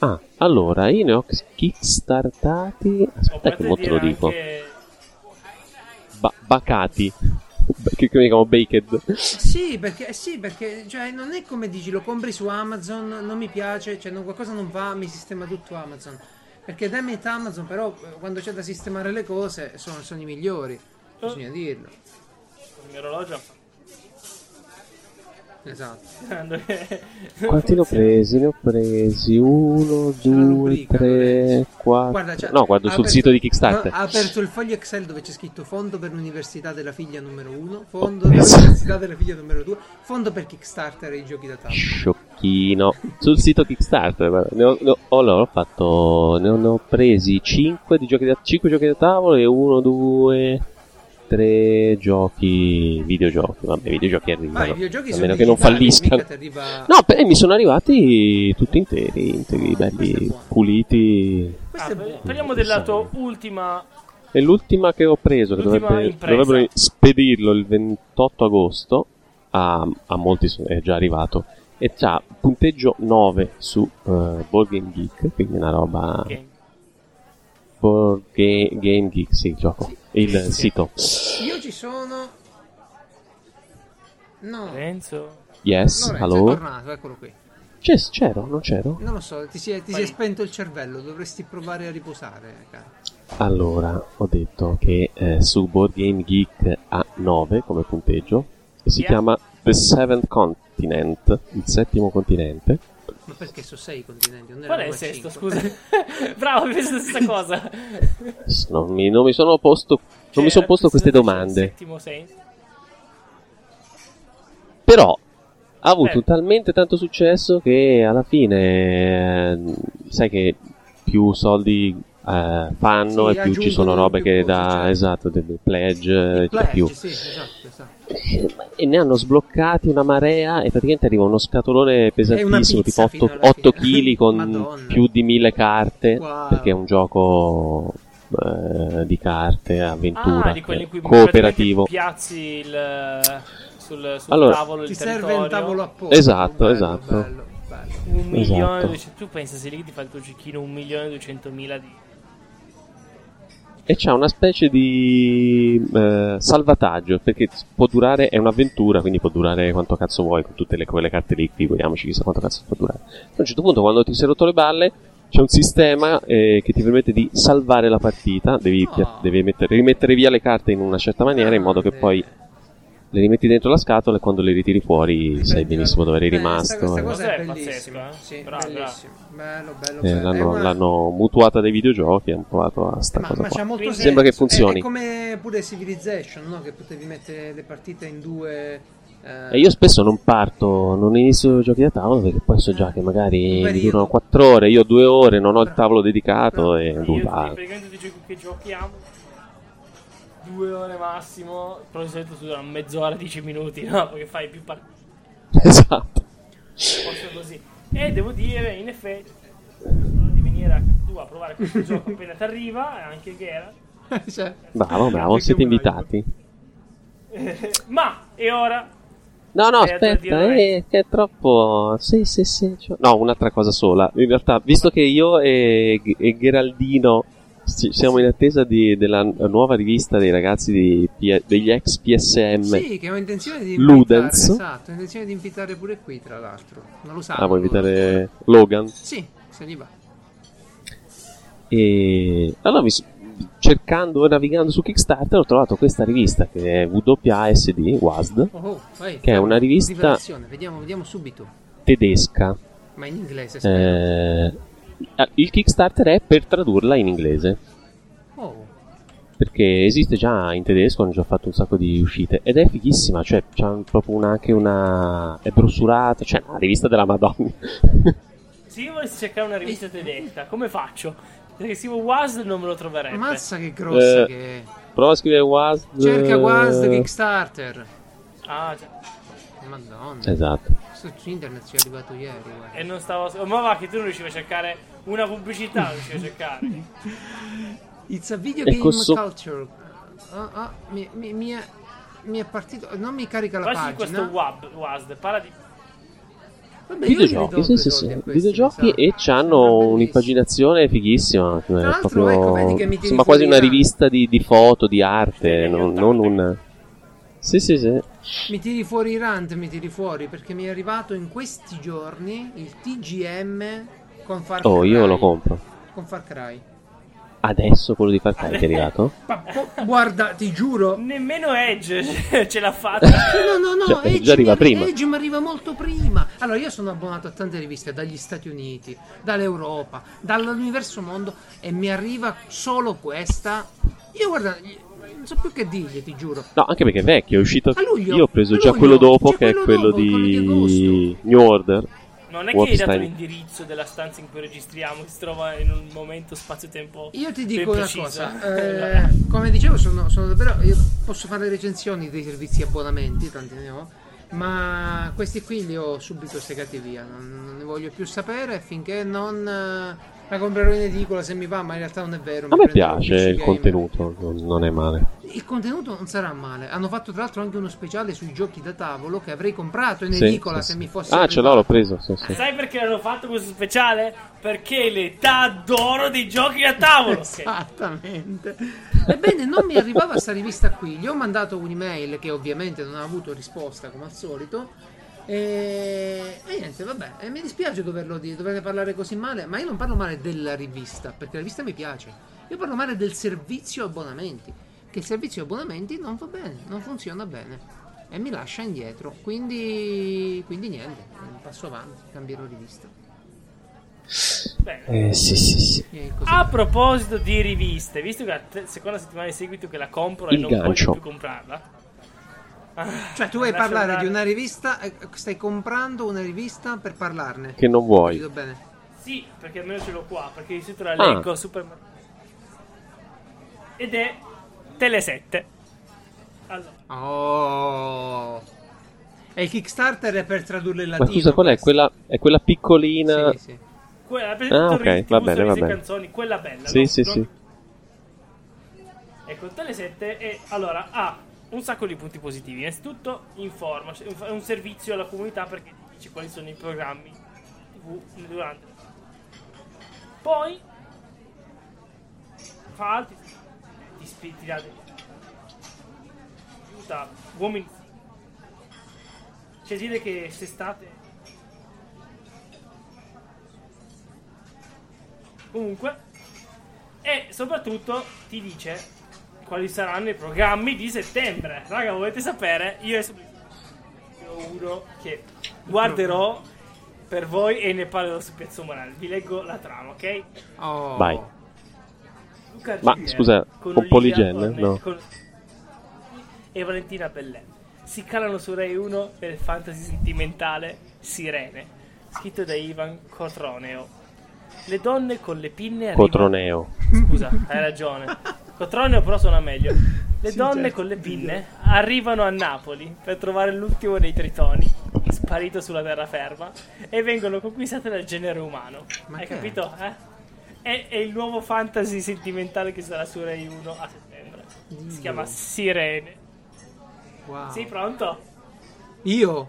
Speaker 3: Ah, allora io ne ho kickstartati. Aspetta, che mo te lo dico.
Speaker 2: anche...
Speaker 3: Ba- bacati. che che mi chiamo Baked.
Speaker 1: Sì, perché, sì, perché cioè, non è come dici, lo compri su Amazon, non mi piace, cioè non- qualcosa non va, mi sistema tutto Amazon. Perché da metà Amazon, però, eh, quando c'è da sistemare le cose, sono, sono i migliori. Bisogna dirlo.
Speaker 2: Il mio orologio
Speaker 1: Esatto.
Speaker 3: Quanti ne ho presi? Ne ho presi uno, due,
Speaker 1: rubrica,
Speaker 3: tre, quattro.
Speaker 1: Guarda, c'è-
Speaker 3: no, guardo sul
Speaker 1: aperto-
Speaker 3: sito di Kickstarter.
Speaker 1: ha aperto il foglio Excel dove c'è scritto fondo per l'università della figlia numero 1, fondo
Speaker 3: Oh,
Speaker 1: per l'università della figlia numero 2, fondo per Kickstarter e i giochi da tavolo.
Speaker 3: Sciocchino. Sul sito Kickstarter, ne ho, ne ho- oh, allora, ho fatto. Ne ho, ne ho presi 5 di giochi da, 5 giochi da tavolo e 1, 2, 3 giochi. videogiochi. Vabbè, videogiochi
Speaker 1: Ma i
Speaker 3: arrivano.
Speaker 1: videogiochi
Speaker 3: a
Speaker 1: sono
Speaker 3: meno che non falliscano.
Speaker 1: arriva-
Speaker 3: No, beh, mi sono arrivati tutti interi, interi,
Speaker 1: è
Speaker 3: belli, puliti.
Speaker 2: Ah,
Speaker 1: è
Speaker 2: parliamo della tua ultima
Speaker 3: E l'ultima che ho preso, che dovrebbe, dovrebbero spedirlo il 28 agosto, a, a molti è già arrivato, e c'ha punteggio 9 su uh, Board Game Geek, quindi una roba...
Speaker 2: game.
Speaker 3: Board Ga- Game Geek, sì, il gioco, il
Speaker 2: Sì.
Speaker 3: sito.
Speaker 1: Io ci sono... No,
Speaker 2: Lorenzo.
Speaker 3: Yes,
Speaker 1: Lorenzo è
Speaker 3: hello.
Speaker 1: tornato, eccolo qui.
Speaker 3: C'è- c'ero, non c'ero?
Speaker 1: Non lo so, ti si è, ti si è spento il cervello, dovresti provare a riposare, caro.
Speaker 3: Allora, ho detto che eh, su Board Game Geek ha 9 come punteggio, e si
Speaker 2: Yeah.
Speaker 3: chiama The Seventh Continent, il settimo continente.
Speaker 1: Ma perché sono sei continenti? Non
Speaker 2: Qual è il sesto, scusa? Bravo, ho pensato la stessa cosa.
Speaker 3: Non mi, non mi sono posto, non mi sono posto queste domande.
Speaker 2: Settimo senso.
Speaker 3: Però ha avuto
Speaker 2: Beh.
Speaker 3: talmente tanto successo che alla fine, eh, sai che più soldi eh, fanno
Speaker 1: Sì,
Speaker 3: e più ci sono robe che
Speaker 1: cose,
Speaker 3: da
Speaker 1: certo.
Speaker 3: esatto, del pledge, eh,
Speaker 1: pledge,
Speaker 3: più.
Speaker 1: sì, esatto, esatto.
Speaker 3: E ne hanno sbloccati una marea e praticamente arriva uno scatolone pesantissimo, tipo
Speaker 1: pizza
Speaker 3: 8,
Speaker 1: fino alla fine.
Speaker 3: kg con
Speaker 1: Madonna.
Speaker 3: più di 1000 carte,
Speaker 1: Wow.
Speaker 3: perché è un gioco eh, di carte, avventura,
Speaker 2: Ah, di quelli in cui
Speaker 3: cooperativo.
Speaker 2: praticamente piazzi il, sul, sul
Speaker 3: Allora,
Speaker 2: tavolo il
Speaker 1: Ti serve un tavolo apposta.
Speaker 3: Esatto,
Speaker 1: bello,
Speaker 3: esatto.
Speaker 1: bello, bello.
Speaker 2: Un milione
Speaker 3: Esatto.
Speaker 2: e duecento- Tu pensa se lì ti fa il tuo cecchino un milione e duecentomila di.
Speaker 3: E c'ha una specie di eh, salvataggio, perché può durare, è un'avventura, quindi può durare quanto cazzo vuoi, con tutte le, quelle carte lì, figuriamoci chissà quanto cazzo può durare. A un certo punto, quando ti sei rotto le balle, c'è un sistema eh, che ti permette di salvare la partita, devi,
Speaker 1: Oh.
Speaker 3: devi mettere- rimettere via le carte in una certa maniera, in modo che poi le rimetti dentro la scatola e quando le ritiri fuori sai
Speaker 1: Prendi
Speaker 3: benissimo dove eri
Speaker 1: Beh,
Speaker 3: rimasto.
Speaker 1: Questa, questa
Speaker 3: eh.
Speaker 1: cosa è bellissima.
Speaker 2: eh?
Speaker 1: Sì,
Speaker 2: Bravo,
Speaker 1: bellissimo. Bello, bello,
Speaker 3: Eh,
Speaker 1: bello. È
Speaker 3: l'hanno,
Speaker 1: una-
Speaker 3: l'hanno mutuata dai videogiochi, hanno provato a sta
Speaker 1: Ma,
Speaker 3: cosa
Speaker 1: ma c'ha
Speaker 3: qua.
Speaker 1: senso.
Speaker 3: Sembra che
Speaker 1: È-
Speaker 3: funzioni.
Speaker 1: È, come pure Civilization, no? Che potevi mettere le partite in due. eh,
Speaker 3: E io spesso non parto, non inizio i giochi da tavolo perché poi so già che magari mi durano 4 ore, io ho 2 ore, non ho il tavolo dedicato e
Speaker 1: Bravo.
Speaker 3: tu
Speaker 2: Io praticamente tutti i giochi che giochiamo due ore massimo, però di solito durano mezz'ora, dieci minuti, no? Perché fai più partite
Speaker 3: Esatto.
Speaker 2: così. E devo dire, in effetti, di venire a tua a provare questo gioco appena ti arriva, anche Geralt.
Speaker 1: cioè,
Speaker 3: Bravo, bravo,
Speaker 1: Anche
Speaker 3: siete invitati.
Speaker 2: Ma, e ora?
Speaker 3: No, no,
Speaker 2: Eh,
Speaker 3: aspetta, eh, che è troppo... Sì, sì, sì. cioè- No, un'altra cosa sola. In realtà, visto che io e, e Geraldino ci- siamo in attesa di- della nuova rivista dei ragazzi di P- degli ex PSM,
Speaker 1: sì, che ho intenzione di invitare.
Speaker 3: Ludens.
Speaker 1: Esatto, ho intenzione di invitare pure qui, tra l'altro. Non lo sa.
Speaker 3: ah, vuoi invitare Logan?
Speaker 1: Sì, se gli va.
Speaker 3: E allora mi cercando e navigando su Kickstarter ho trovato questa rivista che è WASD, WASD,
Speaker 1: Oh, oh, vai,
Speaker 3: Che è una rivista-.
Speaker 1: Vediamo, vediamo subito.
Speaker 3: tedesca.
Speaker 1: Ma in inglese.
Speaker 3: Eh, il Kickstarter è per tradurla in inglese.
Speaker 1: Oh,
Speaker 3: Perché esiste già in tedesco, hanno già fatto un sacco di uscite ed è fighissima, cioè c'ha proprio una, anche una. è brossurata, cioè una rivista della Madonna.
Speaker 2: Se io volessi cercare una rivista tedesca, come faccio? Perché scrivo WASD non me lo troverebbe.
Speaker 1: ammazza che grossa
Speaker 3: Eh,
Speaker 1: che è.
Speaker 3: Prova a scrivere WASD.
Speaker 1: Cerca WASD Kickstarter.
Speaker 2: Ah, già.
Speaker 1: Madonna.
Speaker 3: Esatto.
Speaker 1: Questo su internet ci è arrivato ieri. guarda.
Speaker 2: E non stavo. oh, Ma va, che tu non riuscivi a cercare una pubblicità, non riuscivi a cercare.
Speaker 1: It's a video
Speaker 3: E
Speaker 1: game
Speaker 3: questo-
Speaker 1: culture. Ah, ah, mi, mi- mi è, mi è partito. Non mi carica la
Speaker 2: Facci questo
Speaker 1: pagina.
Speaker 2: WAB, WASD, parla di.
Speaker 1: Vabbè,
Speaker 3: Videogiochi, sì, sì, sì.
Speaker 1: questi,
Speaker 3: Videogiochi e
Speaker 1: bellissimo.
Speaker 3: un'impaginazione fighissima. È
Speaker 1: l'altro,
Speaker 3: proprio-
Speaker 1: ecco, vedi che mi tiri
Speaker 3: Sembra quasi una rivista di, di foto, di arte, non,
Speaker 2: 80.
Speaker 3: non un. Sì, sì, sì.
Speaker 1: Mi tiri fuori i rant, mi tiri fuori perché mi è arrivato in questi giorni il TGM con Far Cry.
Speaker 3: Oh, io lo compro.
Speaker 1: Con Far Cry.
Speaker 3: Adesso quello di Far Cry ti è arrivato?
Speaker 1: Ma, po- guarda, ti giuro.
Speaker 2: Nemmeno Edge ce l'ha fatta.
Speaker 1: No, no, no,
Speaker 3: Cioè,
Speaker 1: Edge
Speaker 3: già arriva
Speaker 1: mi
Speaker 3: prima.
Speaker 1: Edge mi arriva molto prima. Allora, io sono abbonato a tante riviste dagli Stati Uniti, dall'Europa, dall'universo mondo e mi arriva solo questa. Io guarda, non so più che dirgli, ti giuro.
Speaker 3: No, anche perché è vecchio, è uscito.
Speaker 1: A luglio,
Speaker 3: Io ho preso già quello dopo, che è
Speaker 1: quello
Speaker 3: quello
Speaker 1: dopo, quello di
Speaker 3: di. New Order.
Speaker 2: Non è che hai dato l'indirizzo della stanza in cui registriamo, si trova in un momento spazio-tempo.
Speaker 1: Io ti dico una
Speaker 2: preciso.
Speaker 1: cosa, eh, come dicevo, sono, sono davvero. Io posso fare recensioni dei servizi abbonamenti, tanti ne ho. Ma questi qui li ho subito segati via. Non, non ne voglio più sapere finché non eh, la comprerò in edicola se mi va, ma in realtà non è vero.
Speaker 3: A
Speaker 1: mi
Speaker 3: me piace il
Speaker 1: Gamer.
Speaker 3: contenuto, non, è male.
Speaker 1: Il contenuto non sarà male. Hanno fatto tra l'altro anche uno speciale sui giochi da tavolo che avrei comprato in
Speaker 3: Sì,
Speaker 1: edicola
Speaker 3: sì,
Speaker 1: se
Speaker 3: sì.
Speaker 1: mi fosse
Speaker 3: Ah, ce l'ho, l'ho preso. Sì, sì.
Speaker 2: Sai perché hanno fatto questo speciale? Perché l'età d'oro dei giochi da tavolo.
Speaker 1: Esattamente. Ebbene, non mi arrivava questa rivista qui. Gli ho mandato un'email che ovviamente non ha avuto risposta come al solito. E, e niente, vabbè. E mi dispiace doverlo dire, doverne parlare così male. Ma io non parlo male della rivista, perché la rivista mi piace. Io parlo male del servizio abbonamenti. Che il servizio abbonamenti non va bene, non funziona bene. E mi lascia indietro. Quindi, quindi niente, passo avanti, cambierò rivista.
Speaker 2: Bene.
Speaker 3: Eh, sì, sì, sì.
Speaker 1: E.
Speaker 2: A proposito di riviste, visto che è la seconda settimana di seguito che la compro e
Speaker 3: Il
Speaker 2: non
Speaker 3: gancio.
Speaker 2: voglio più comprarla,
Speaker 1: Cioè, tu vuoi
Speaker 2: Lascia
Speaker 1: parlare di una rivista, eh, stai comprando una rivista per parlarne.
Speaker 3: Che non vuoi.
Speaker 1: Capito bene?
Speaker 2: Sì, perché almeno ce l'ho qua, perché di solito la
Speaker 3: Ah.
Speaker 2: leggo Super Mario. Ed è Tele 7. Allora,
Speaker 1: Oh. E il Kickstarter è per tradurlo in
Speaker 3: Ma
Speaker 1: latino.
Speaker 3: scusa, qual è? Quella, è quella piccolina.
Speaker 1: Sì, sì.
Speaker 2: quella per
Speaker 3: Ah, ok, va bene, va
Speaker 2: e
Speaker 3: bene.
Speaker 2: canzoni, quella bella.
Speaker 3: Sì,
Speaker 2: no?
Speaker 3: sì,
Speaker 2: Non-
Speaker 3: sì.
Speaker 2: Ecco, Tele 7 è allora ha un sacco di punti positivi. Innanzitutto informa, cioè, è un servizio alla comunità perché ti dice quali sono i programmi TV durante. Poi fa altri ti, spi- ti dà aiuta uomini. C'è dire che quest'estate comunque e soprattutto ti dice quali saranno i programmi di settembre. Raga, volete sapere? Io ho uno che guarderò per voi e ne parlerò su Piazza Morale. Vi leggo la trama, ok?
Speaker 1: Oh.
Speaker 3: Vai.
Speaker 2: Luca
Speaker 3: Ma, scusa,
Speaker 2: con Orne-
Speaker 3: no?
Speaker 2: con- e Valentina Bellè si calano su Rai 1 per il fantasy sentimentale Sirene, scritto da Ivan Cotroneo. Le donne con le pinne arrivano...
Speaker 3: Cotroneo.
Speaker 2: Scusa, hai ragione. Cotroneo però suona meglio. Le
Speaker 1: Sì,
Speaker 2: donne
Speaker 1: certo.
Speaker 2: con le pinne arrivano a Napoli per trovare l'ultimo dei tritoni, sparito sulla terraferma, e vengono conquistate dal genere umano.
Speaker 1: Ma
Speaker 2: hai
Speaker 1: che
Speaker 2: capito? Eh? È, è il nuovo fantasy sentimentale che sarà su Rai 1 a settembre. Si chiama Sirene.
Speaker 1: Wow.
Speaker 2: Sei pronto?
Speaker 1: Io?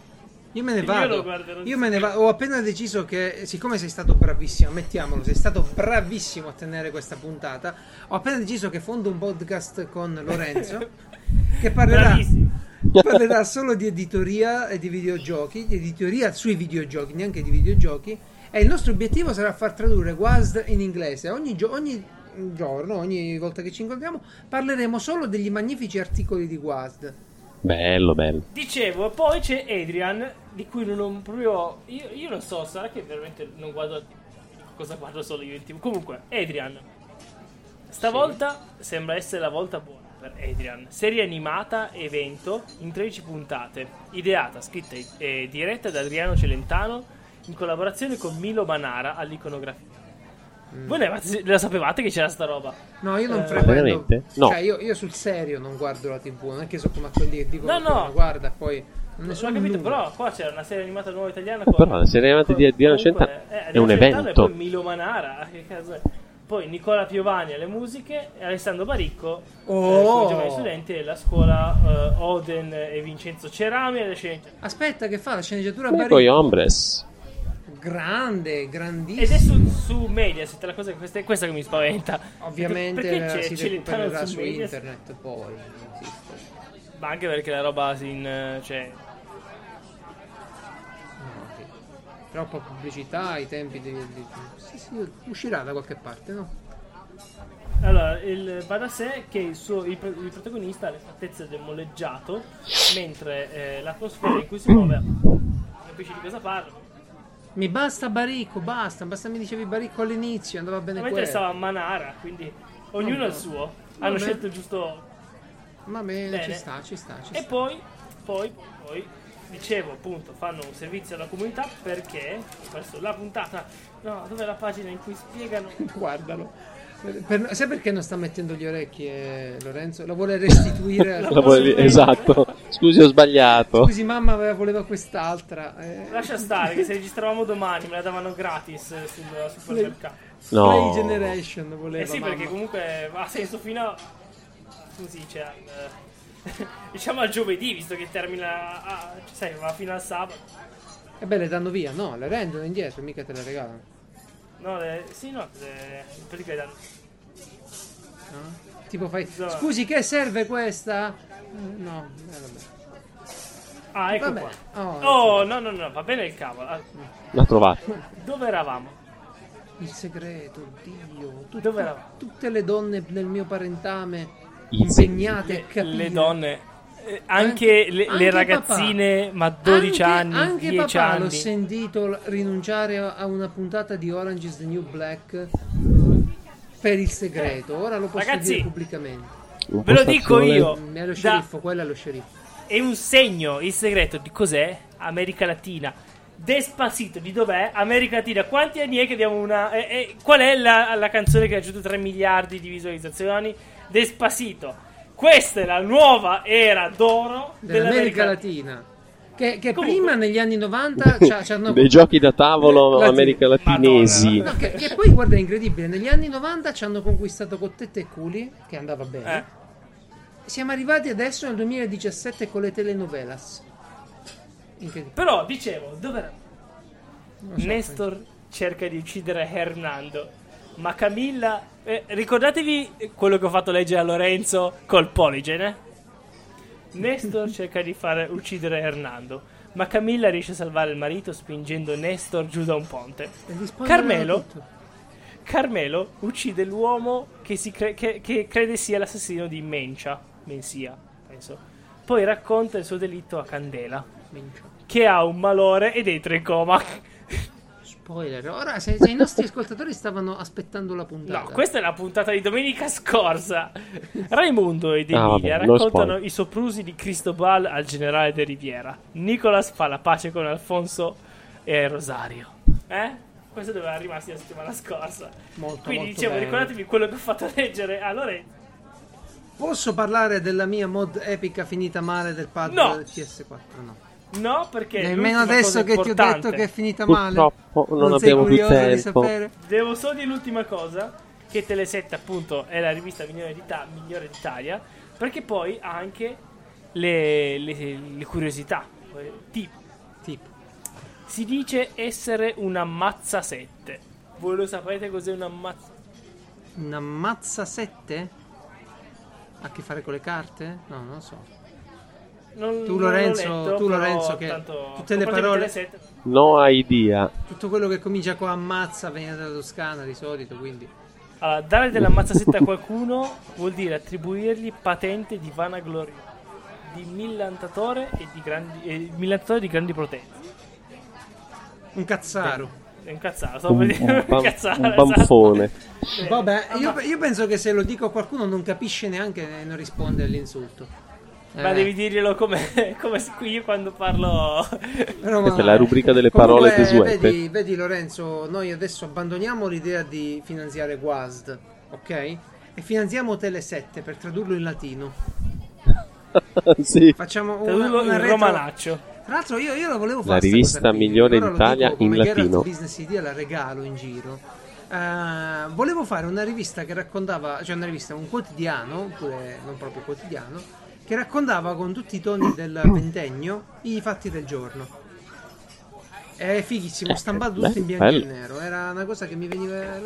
Speaker 1: Io me ne
Speaker 2: Io
Speaker 1: vado.
Speaker 2: guarderò
Speaker 1: Io me ne vado. Ho appena deciso che, siccome sei stato bravissimo, mettiamolo, sei stato bravissimo a tenere questa puntata. Ho appena deciso che fondo un podcast con Lorenzo che parlerà, parlerà solo di editoria e di videogiochi, di editoria sui videogiochi, neanche di videogiochi. E il nostro obiettivo sarà far tradurre WASD in inglese. Ogni, gio- ogni giorno, ogni volta che ci incontriamo, parleremo solo degli magnifici articoli di WASD.
Speaker 3: Bello, bello.
Speaker 2: Dicevo, poi c'è Adrian, di cui non ho proprio. Io, io non so, sarà che veramente non guardo. Cosa guardo solo io in TV. Comunque, Adrian. Stavolta sembra essere la volta buona per Adrian. Serie animata evento in 13 puntate. Ideata, scritta e- e diretta da Adriano Celentano in collaborazione con Milo Manara all'iconografia. Voi ne la sapevate che c'era sta roba?
Speaker 1: No, io non
Speaker 2: Eh,
Speaker 1: frequento.
Speaker 3: veramente? No.
Speaker 1: Cioè, io, io sul serio non guardo la TV. Non è che so come a quelli che dicono
Speaker 2: No, no.
Speaker 1: guarda, poi non ne
Speaker 2: Non
Speaker 1: so
Speaker 2: ho capito,
Speaker 1: nulla.
Speaker 2: però qua c'era una serie animata nuova italiana.
Speaker 3: Eh, però la serie animata di Adriano Celentano
Speaker 2: eh,
Speaker 3: è
Speaker 2: Adriano
Speaker 3: un evento.
Speaker 2: E poi Milo Manara, che cazzo è? Poi Nicola Piovani alle musiche e Alessandro Baricco
Speaker 1: Oh.
Speaker 2: eh, con i giovani studenti della scuola eh, Oden e Vincenzo Cerami alle sceneggiature.
Speaker 1: Aspetta, che fa la sceneggiatura
Speaker 3: Poi
Speaker 1: Baricco? Grande, grandissimo.
Speaker 2: Ed è su, su Mediaset, la cosa, questa è questa che mi spaventa.
Speaker 1: Ovviamente
Speaker 2: Perché c'è
Speaker 1: si recupererà
Speaker 2: su
Speaker 1: su internet poi.
Speaker 2: Ma anche perché la roba in, cioè,
Speaker 1: No, sì. Troppa pubblicità, i tempi di, di- Sì, sì, uscirà da qualche parte, no?
Speaker 2: Allora, il, va da sé che il, suo, il, il protagonista ha le fattezze del molleggiato, mentre eh, l'atmosfera in cui si muove capisci di cosa parla.
Speaker 1: Mi basta Baricco, basta, basta mi dicevi Baricco all'inizio, andava bene
Speaker 2: Mentre
Speaker 1: quello.
Speaker 2: stava a Manara, quindi ognuno ha il suo. Hanno
Speaker 1: Vabbè.
Speaker 2: scelto il giusto.
Speaker 1: Va bene,
Speaker 2: Bene.
Speaker 1: ci sta, ci sta, ci
Speaker 2: E
Speaker 1: sta.
Speaker 2: poi, poi, poi, dicevo appunto, fanno un servizio alla comunità perché, questo, la puntata, no, dov'è la pagina in cui spiegano...
Speaker 1: Guardalo. Per- sai perché non sta mettendo gli orecchi eh, Lorenzo? La vuole restituire.
Speaker 2: La posso-
Speaker 3: esatto. Scusi, ho sbagliato.
Speaker 1: Scusi, mamma aveva- voleva quest'altra. eh.
Speaker 2: Lascia stare che se registravamo domani me la davano gratis eh, sul supermercato.
Speaker 3: No.
Speaker 1: Play Generation voleva.
Speaker 2: Eh sì,
Speaker 1: mamma.
Speaker 2: perché comunque ha senso fino a. Come si dice? al- diciamo al giovedì, visto che termina. A, cioè, sai, va fino al sabato.
Speaker 1: E beh, le danno via. No, le rendono indietro, mica te le regalano.
Speaker 2: No, le, sì, no, le, in pratica le danno.
Speaker 1: No? Tipo fai.
Speaker 2: Esatto.
Speaker 1: Scusi, che serve questa? No, eh, vabbè.
Speaker 2: Ah, ecco
Speaker 1: Vabbè.
Speaker 2: qua.
Speaker 1: Oh,
Speaker 2: Oh, no, no, no, va bene il cavolo. Ah,
Speaker 3: L'ha trovato.
Speaker 2: Dove eravamo?
Speaker 1: Il segreto, Dio. Tut-
Speaker 2: Dove eravamo?
Speaker 1: Tutte le donne del mio parentame impegnate
Speaker 2: Le,
Speaker 1: a capire.
Speaker 2: le donne. Eh, anche le, le
Speaker 1: Anche
Speaker 2: ragazzine,
Speaker 1: papà.
Speaker 2: ma 12
Speaker 1: Anche-
Speaker 2: anni,
Speaker 1: Anche
Speaker 2: 10
Speaker 1: papà l'ho
Speaker 2: anni.
Speaker 1: sentito l- rinunciare a una puntata di Orange is the New Black per il segreto. Ora lo posso
Speaker 2: Ragazzi,
Speaker 1: dire pubblicamente.
Speaker 2: Ve lo dico io.
Speaker 1: È lo
Speaker 2: Da-
Speaker 1: sceriffo, quello è lo sceriffo.
Speaker 2: è un segno, il segreto di cos'è? America Latina. Despacito, di dov'è? America Latina. Quanti anni è che abbiamo una... eh, eh, qual è la, la canzone che ha raggiunto 3 miliardi di visualizzazioni? Despacito. Questa è la nuova era d'oro
Speaker 1: dell'America
Speaker 2: dell'America
Speaker 1: Latina. Che, che
Speaker 2: Comunque-
Speaker 1: prima negli anni 90 c'ha- c'hanno
Speaker 3: Dei giochi da tavolo
Speaker 1: Latino.
Speaker 3: america latinesi.
Speaker 1: No, che, che poi guarda è incredibile, negli anni 90 ci hanno conquistato con tette e culi, che andava bene.
Speaker 2: Eh.
Speaker 1: Siamo arrivati adesso nel 2017 con le telenovelas. Incredibile.
Speaker 2: Però, dicevo, dov'era?
Speaker 1: Non so,
Speaker 2: Nestor cerca di uccidere Hernando. Ma Camilla. eh, ricordatevi quello che ho fatto leggere a Lorenzo col poligene? Nestor cerca di fare uccidere Hernando. Ma Camilla riesce a salvare il marito spingendo Nestor giù da un ponte. Carmelo? Carmelo uccide l'uomo che, si cre- che- che crede sia l'assassino di Mencia. Mensia, penso. Poi racconta il suo delitto a Candela,
Speaker 1: Minchia.
Speaker 2: che ha un malore ed entra in coma.
Speaker 1: Spoiler. Ora, se, se i nostri ascoltatori stavano aspettando la puntata,
Speaker 2: No, questa è la puntata di domenica scorsa. Raimundo ed
Speaker 3: Ah,
Speaker 2: Emilia
Speaker 3: vabbè, non
Speaker 2: raccontano i soprusi di Cristobal al generale de Riviera. Nicolas fa la pace con Alfonso e Rosario. Eh? Questo dove era rimasti la settimana scorsa.
Speaker 1: molto,
Speaker 2: Quindi
Speaker 1: molto
Speaker 2: dicevo,
Speaker 1: bene.
Speaker 2: ricordatevi quello che ho fatto leggere a Lorenzo.
Speaker 1: Posso parlare della mia mod epica finita male del pad
Speaker 2: No.
Speaker 1: del PS4? No.
Speaker 2: No, perché
Speaker 1: Nemmeno adesso che ti ho
Speaker 2: importante-
Speaker 1: detto che è finita male.
Speaker 3: Purtroppo non,
Speaker 1: sei
Speaker 3: abbiamo più
Speaker 1: curioso di
Speaker 3: tempo.
Speaker 1: sapere?
Speaker 2: Devo solo dire l'ultima cosa, che Tele7 appunto è la rivista migliore, d'Ita- migliore d'Italia, perché poi ha anche le, le- le curiosità. Eh, Tipo,
Speaker 1: Tipo,
Speaker 2: si dice essere una mazza 7. Voi lo sapete cos'è una mazza?
Speaker 1: una mazza 7? Ha a che fare con le carte? No, non lo so.
Speaker 2: Non,
Speaker 1: Tu,
Speaker 2: non
Speaker 1: Lorenzo-
Speaker 2: l'ho letto,
Speaker 1: tu, Lorenzo, che
Speaker 2: tanto-
Speaker 1: tutte le parole-
Speaker 2: Tele7,
Speaker 3: No idea.
Speaker 1: Tutto quello che comincia con ammazza viene dalla Toscana di solito, quindi...
Speaker 2: Allora, dare della mazza 7 a qualcuno vuol dire attribuirgli patente di vanagloria, di millantatore e di grandi, e millantatore di grandi potenze.
Speaker 1: Un cazzaro.
Speaker 2: È un cazzaro, stavo
Speaker 3: Un,
Speaker 2: per dire
Speaker 3: un pan-
Speaker 2: cazzaro,
Speaker 3: un
Speaker 2: esatto.
Speaker 3: banfone.
Speaker 1: Vabbè, io, io penso che se lo dico a qualcuno non capisce neanche e non risponde all'insulto.
Speaker 2: Ma
Speaker 1: Eh,
Speaker 2: devi dirglielo come, come qui quando parlo.
Speaker 1: però
Speaker 3: Questa è
Speaker 1: ma-
Speaker 3: la rubrica delle parole desuete.
Speaker 1: Vedi, vedi Lorenzo, noi adesso abbandoniamo l'idea di finanziare WASD, ok? E finanziamo Tele7 per tradurlo in latino.
Speaker 3: sì.
Speaker 1: Facciamo una,
Speaker 2: Tradurlo
Speaker 1: una
Speaker 2: in
Speaker 1: retro-
Speaker 2: romanaccio.
Speaker 1: Tra l'altro io, io la volevo
Speaker 3: La
Speaker 1: fare sta
Speaker 3: rivista migliore
Speaker 1: lo dico come
Speaker 3: in latino.
Speaker 1: Business Idea la regalo in giro. Eh, volevo fare una rivista che raccontava, cioè una rivista, un quotidiano, oppure non proprio quotidiano, che raccontava con tutti i toni del ventennio i fatti del giorno. È fighissimo, stampato tutto in bianco e nero. Era una cosa che mi veniva.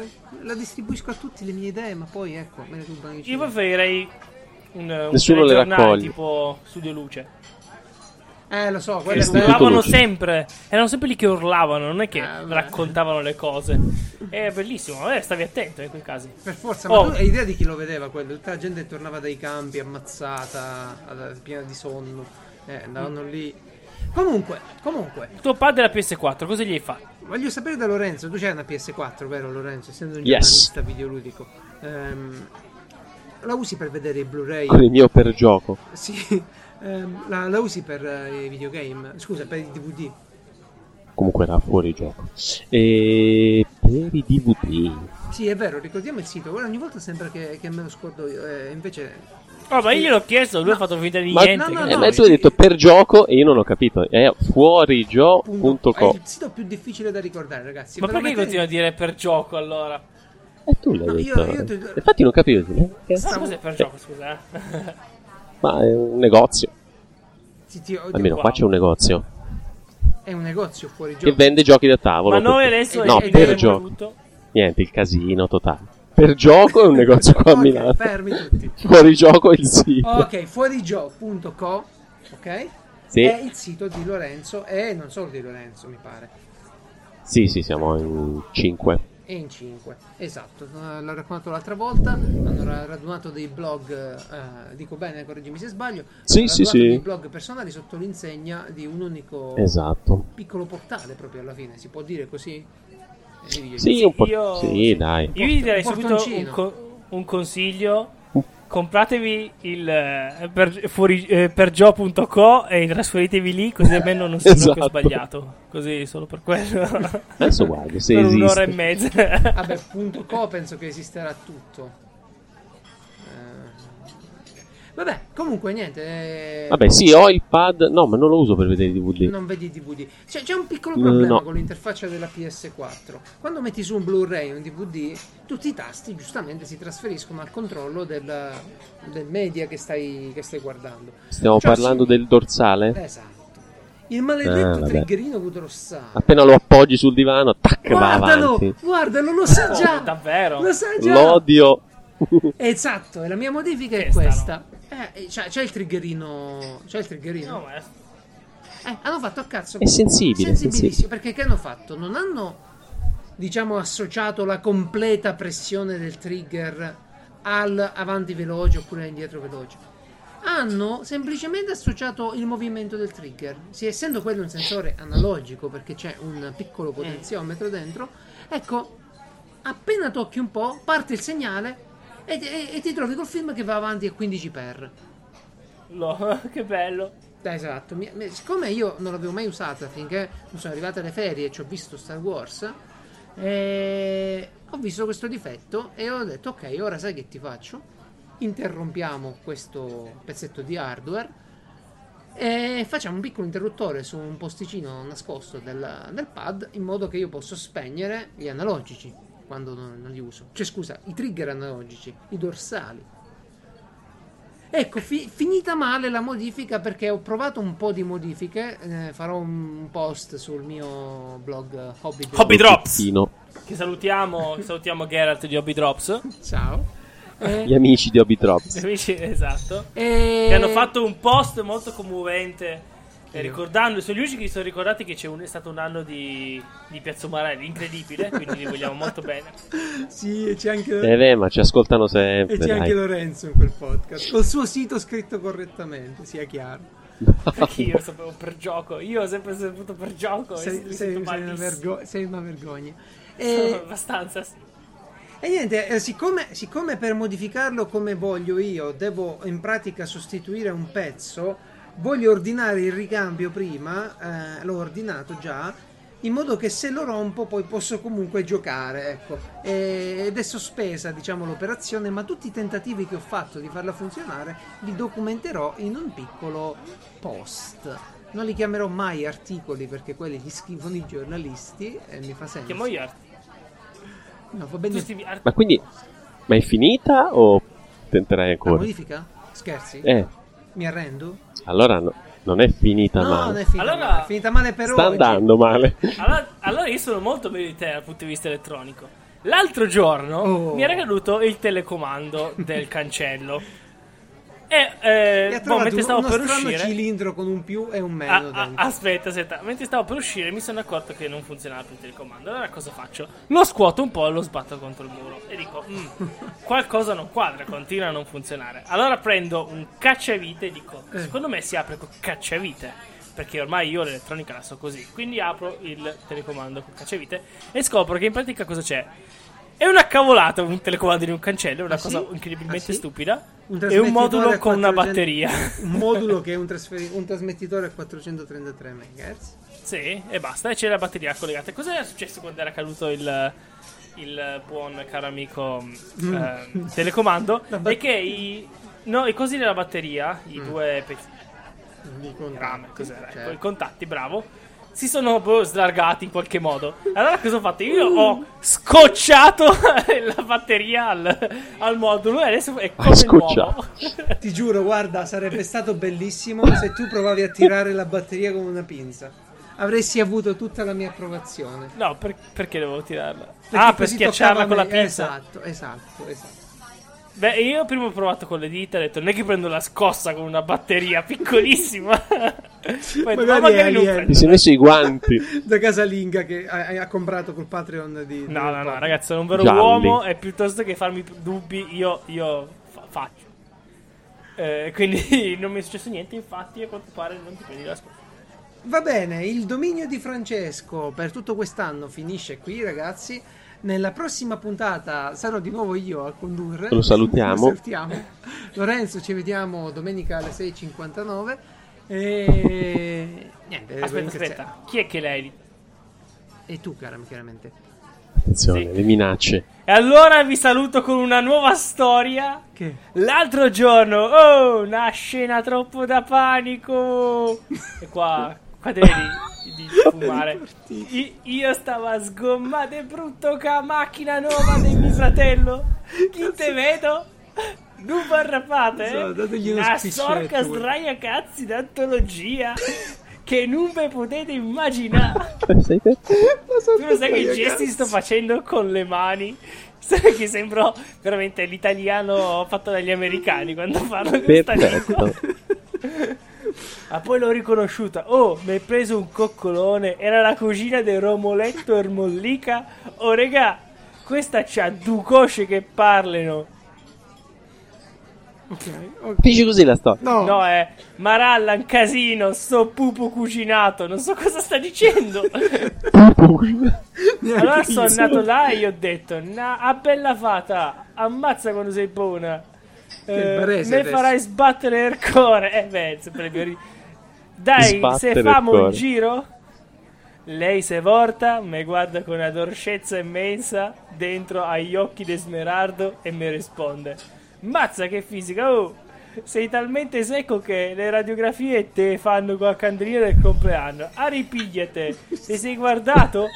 Speaker 1: La distribuisco a tutti le mie idee, ma poi ecco, me ne rubano i
Speaker 2: Io preferirei un, un
Speaker 3: Nessuno le raccoglie.
Speaker 2: tipo Studio Luce.
Speaker 1: Eh, lo so,
Speaker 2: Che
Speaker 1: quello
Speaker 2: urlavano sempre. Erano sempre lì che urlavano, non è che
Speaker 1: Eh,
Speaker 2: raccontavano le cose. È bellissimo, eh, stavi attento in quei casi.
Speaker 1: Per forza,
Speaker 2: Oh.
Speaker 1: ma tu hai idea di chi lo vedeva quello? Tutta la gente tornava dai campi ammazzata, piena di sonno. Eh, andavano lì. Comunque, comunque,
Speaker 2: Tuo padre la PS4, cosa gli hai fatto?
Speaker 1: voglio sapere da Lorenzo, tu c'hai una PS4, vero Lorenzo? Essendo un
Speaker 3: Yes.
Speaker 1: giornalista videoludico. Ehm, la usi per vedere i Blu-ray?
Speaker 3: Il mio per gioco.
Speaker 1: Sì. Ehm, la, la usi per eh, i videogame? Scusa, per i DVD?
Speaker 3: Comunque era fuori gioco. E per i DVD.
Speaker 1: Sì, è vero, ricordiamo il sito. Guarda, ogni volta sembra che, che me lo scordo io. eh, invece...
Speaker 2: Oh, ma io gliel'ho chiesto, lui ha fatto finta di
Speaker 3: Ma-
Speaker 2: niente.
Speaker 1: no, no,
Speaker 3: Eh,
Speaker 1: no,
Speaker 3: ma tu hai detto per gioco e io non ho capito. È
Speaker 1: Punto- È
Speaker 3: fuorigio.com.
Speaker 1: il sito più difficile da ricordare, ragazzi.
Speaker 2: Ma perché
Speaker 1: mettete-
Speaker 2: continua a dire per gioco allora?
Speaker 3: E tu l'hai
Speaker 1: No,
Speaker 3: detto.
Speaker 1: io- io ti-
Speaker 3: Infatti non capivo. eh, che-
Speaker 2: Ma cos'è per gioco, scusa? eh?
Speaker 3: Ma è un negozio.
Speaker 1: Sì, ti- oddio,
Speaker 3: Almeno qua
Speaker 2: wow.
Speaker 3: c'è un negozio.
Speaker 1: È un negozio fuori
Speaker 3: Che
Speaker 1: gioco.
Speaker 3: vende giochi da tavolo.
Speaker 2: Ma noi adesso
Speaker 3: No,
Speaker 1: ed
Speaker 3: per gioco.
Speaker 2: voluto.
Speaker 3: Niente, il casino totale. Per gioco è un negozio qua a
Speaker 1: Ok,
Speaker 3: Milano.
Speaker 1: fermi tutti.
Speaker 3: Fuori gioco è il sito.
Speaker 1: Ok, fuorigioco.co, ok?
Speaker 3: Sì.
Speaker 1: È il sito di Lorenzo e non solo di Lorenzo, mi pare.
Speaker 3: Sì, sì, siamo in 5.
Speaker 1: E in 5, esatto, eh, l'ho raccontato l'altra volta, hanno ra- radunato dei blog, eh, dico bene, correggimi se sbaglio,
Speaker 3: Sì,
Speaker 1: hanno
Speaker 3: sì, sì.
Speaker 1: dei blog personali sotto l'insegna di un unico
Speaker 3: Esatto.
Speaker 1: piccolo portale proprio alla fine, si può dire così? Eh,
Speaker 3: Sì, un po'.
Speaker 2: Io-
Speaker 3: Sì, dai.
Speaker 2: Io vi darei subito un, co- un consiglio. Compratevi il eh, per, fuori, eh, pergio.co e trasferitevi lì così almeno non sembra
Speaker 3: Esatto.
Speaker 2: che ho sbagliato. Così solo per quello.
Speaker 3: Adesso guardo se
Speaker 2: per
Speaker 3: esiste.
Speaker 2: un'ora e mezza.
Speaker 1: Vabbè, punto co penso che esisterà tutto. Vabbè, comunque niente. eh,
Speaker 3: Vabbè, sì, ho il pad. No, ma non lo uso per vedere i DVD.
Speaker 1: Non vedi DVD. C'è, c'è un piccolo
Speaker 3: No,
Speaker 1: problema
Speaker 3: no.
Speaker 1: con l'interfaccia della PS4. Quando metti su un Blu-ray o un DVD, tutti i tasti giustamente si trasferiscono al controllo del, del media che stai, che stai guardando.
Speaker 3: Stiamo
Speaker 1: Cioè,
Speaker 3: parlando
Speaker 1: sì.
Speaker 3: del dorsale?
Speaker 1: Esatto. Il maledetto
Speaker 3: Ah,
Speaker 1: triggerino Gudrossale.
Speaker 3: Appena lo appoggi sul divano, tac, va
Speaker 1: Guardalo,
Speaker 3: avanti.
Speaker 1: guardalo, lo sa
Speaker 2: Oh,
Speaker 1: già.
Speaker 2: davvero?
Speaker 1: Lo sa già.
Speaker 3: L'odio.
Speaker 1: Esatto, e la mia modifica è
Speaker 2: Questa,
Speaker 1: questa. Eh, c'è, c'è il triggerino. C'è il triggerino.
Speaker 2: No, è-
Speaker 1: Eh, hanno fatto a cazzo.
Speaker 3: È sensibile,
Speaker 1: Sensibilissimo. Perché che hanno fatto? Non hanno, diciamo, associato la completa pressione del trigger al avanti veloce oppure indietro veloce. Hanno semplicemente associato il movimento del trigger. Sì, essendo quello un sensore analogico, perché c'è un piccolo potenziometro dentro, ecco, appena tocchi un po', parte il segnale e, e- e ti trovi col film che va avanti a 15x.
Speaker 2: lo- che bello.
Speaker 1: Esatto, mi- mi- siccome io non l'avevo mai usata finché non sono arrivate le ferie e ci ho visto Star Wars, eh, ho visto questo difetto e ho detto ok, ora sai che ti faccio? Interrompiamo questo pezzetto di hardware e facciamo un piccolo interruttore su un posticino nascosto del, del pad in modo che io possa spegnere gli analogici quando non, non li uso. Cioè scusa, i trigger analogici, i dorsali. Ecco, fi- finita male la modifica perché ho provato un po' di modifiche, eh, farò un post sul mio blog eh, Hobby.
Speaker 2: Hobby Drops. Che salutiamo, salutiamo Geralt di Hobby Drops.
Speaker 1: Ciao. Eh,
Speaker 3: Gli amici di Hobby Drops.
Speaker 2: Amici, esatto.
Speaker 1: e-
Speaker 2: Che hanno fatto un post molto commovente. Eh, ricordando, sono gli unici che si sono ricordati che c'è un- è stato un anno di, di Piazza Umarelli incredibile. Quindi li vogliamo molto bene.
Speaker 1: Sì, e c'è anche,
Speaker 3: Eh beh, ma ci ascoltano
Speaker 1: e
Speaker 3: sempre.
Speaker 1: c'è anche
Speaker 3: Dai.
Speaker 1: Lorenzo in quel podcast. Col suo sito scritto correttamente, sia chiaro.
Speaker 2: Perché io sapevo per gioco. Io ho sempre saputo per gioco. e
Speaker 1: Sei, sei- sei una, vergo- sei una vergogna.
Speaker 2: Sono
Speaker 1: E,
Speaker 2: abbastanza.
Speaker 1: e niente, eh, siccome, siccome per modificarlo come voglio io devo in pratica sostituire un pezzo, voglio ordinare il ricambio prima, eh, l'ho ordinato già, in modo che se lo rompo poi posso comunque giocare, ecco. E- ed è sospesa, diciamo, l'operazione, ma tutti i tentativi che ho fatto di farla funzionare li documenterò in un piccolo post. Non li chiamerò mai articoli perché quelli li scrivono i giornalisti e mi fa senso.
Speaker 2: Chiamo io art-
Speaker 1: No, va bene.
Speaker 2: art-
Speaker 3: Ma quindi, ma è finita o tenterai
Speaker 1: La
Speaker 3: ancora?
Speaker 1: modifica? Scherzi?
Speaker 3: Eh,
Speaker 1: Mi arrendo?
Speaker 3: Allora no- non è finita
Speaker 1: No,
Speaker 3: male.
Speaker 1: non è finita
Speaker 2: Allora-
Speaker 1: male. È finita male per
Speaker 3: Sta
Speaker 1: oggi.
Speaker 3: andando male.
Speaker 2: Allora, allora io sono molto meglio di te dal punto di vista elettronico. L'altro giorno
Speaker 1: Oh.
Speaker 2: mi era caduto il telecomando del cancello. E,
Speaker 1: E
Speaker 2: eh,
Speaker 1: ha
Speaker 2: boh, mentre stavo per uscire,
Speaker 1: cilindro con un più e un
Speaker 2: Ah,
Speaker 1: meno
Speaker 2: ah,
Speaker 1: dentro.
Speaker 2: aspetta, aspetta, mentre stavo per uscire mi sono accorto che non funzionava più il telecomando. Allora cosa faccio? Lo scuoto un po' e lo sbatto contro il muro. E dico, "Mm, qualcosa non quadra, continua a non funzionare. Allora prendo un cacciavite e dico,
Speaker 1: Eh.
Speaker 2: secondo me si apre con cacciavite. Perché ormai io l'elettronica la so così. Quindi apro il telecomando con cacciavite e scopro che in pratica cosa c'è. È una cavolata un telecomando di un cancello, è una
Speaker 1: Ah,
Speaker 2: cosa
Speaker 1: sì?
Speaker 2: incredibilmente
Speaker 1: Ah, sì?
Speaker 2: stupida.
Speaker 1: Un
Speaker 2: e un modulo con una
Speaker 1: 400
Speaker 2: batteria.
Speaker 1: Un modulo che è un, trasferi- un trasmettitore a 433 MHz.
Speaker 2: Sì, e basta, e c'è la batteria collegata. Cos'era successo quando era caduto il, il buon caro amico
Speaker 1: Mm.
Speaker 2: eh, telecomando?
Speaker 1: Bat-
Speaker 2: è che i, no, i cosi della batteria, i
Speaker 1: Mm.
Speaker 2: due pezzi rame, cos'era?
Speaker 1: certo.
Speaker 2: Ecco, i contatti, bravo. Si sono boh, slargati in qualche modo. Allora cosa ho fatto? Io ho scocciato la batteria al, al modulo e adesso è come nuovo.
Speaker 1: Ti giuro, guarda, sarebbe stato bellissimo se tu provavi a tirare la batteria con una pinza. Avresti avuto tutta la mia approvazione.
Speaker 2: no, per- perché devo tirarla?
Speaker 1: Perché
Speaker 2: ah, per schiacciarla con la pinza.
Speaker 1: Esatto, esatto, esatto.
Speaker 2: Beh, io prima ho provato con le dita, ho detto non è che prendo la scossa con una batteria piccolissima. Poi detto, ma
Speaker 1: Magari
Speaker 2: magari
Speaker 1: è
Speaker 2: non prendo.
Speaker 3: Ti sei messo i guanti.
Speaker 1: Da casalinga che ha, ha comprato col Patreon di...
Speaker 2: No, no, no, ragazzi, sono un vero
Speaker 3: Gialli.
Speaker 2: uomo e piuttosto che farmi dubbi, io, io fa- faccio. Eh, quindi non mi è successo niente, infatti a quanto pare non ti prendi la scossa.
Speaker 1: Va bene, il dominio di Francesco per tutto quest'anno finisce qui, ragazzi. Nella prossima puntata sarò di nuovo io a condurre.
Speaker 3: Lo salutiamo.
Speaker 1: Lo salutiamo. Lorenzo, ci vediamo domenica alle 6.59. E niente.
Speaker 2: Aspetta, aspetta. Chi è che lei?
Speaker 1: E tu, cara, chiaramente.
Speaker 3: Attenzione,
Speaker 2: Sì.
Speaker 3: le minacce.
Speaker 2: E allora vi saluto con una nuova storia.
Speaker 1: Che?
Speaker 2: L'altro giorno, oh, una scena troppo da panico. E qua, qua devi di, di fumare. I- io stavo a sgommare brutto con la macchina nuova del mio fratello. Chi te vedo? Non parrapate,
Speaker 1: So,
Speaker 2: eh?
Speaker 1: dategli uno
Speaker 2: Una sorca sdraia cazzi d'antologia che non ve potete immaginare. Tu lo sai che gesti sto facendo con le mani? Sai che sembro veramente l'italiano fatto dagli americani quando parlo questa lingua. Ah, poi l'ho riconosciuta. Oh, mi hai preso un coccolone. Era la cugina del Romoletto Ermollica. Oh, regà, questa c'ha due cosce che parlano.
Speaker 1: Ok. ok.
Speaker 3: Dici così la storia.
Speaker 1: No.
Speaker 2: No, è Maralla, un casino, sto pupo cucinato. Non so cosa sta dicendo. Allora sono andato là e gli ho detto: "Na- A bella fata, ammazza quando sei buona. Eh,
Speaker 1: adesso.
Speaker 2: farai sbattere il cuore. Eh, beh, sempre ri- Dai,
Speaker 3: Sbattere
Speaker 2: se famo un giro. Lei se volta, mi guarda con una dolcezza immensa dentro agli occhi di Smerardo e mi risponde: Mazza che fisica, oh! Sei talmente secco che le radiografie te fanno con la candelina del compleanno. Ah, ripigliate! Ti sei guardato?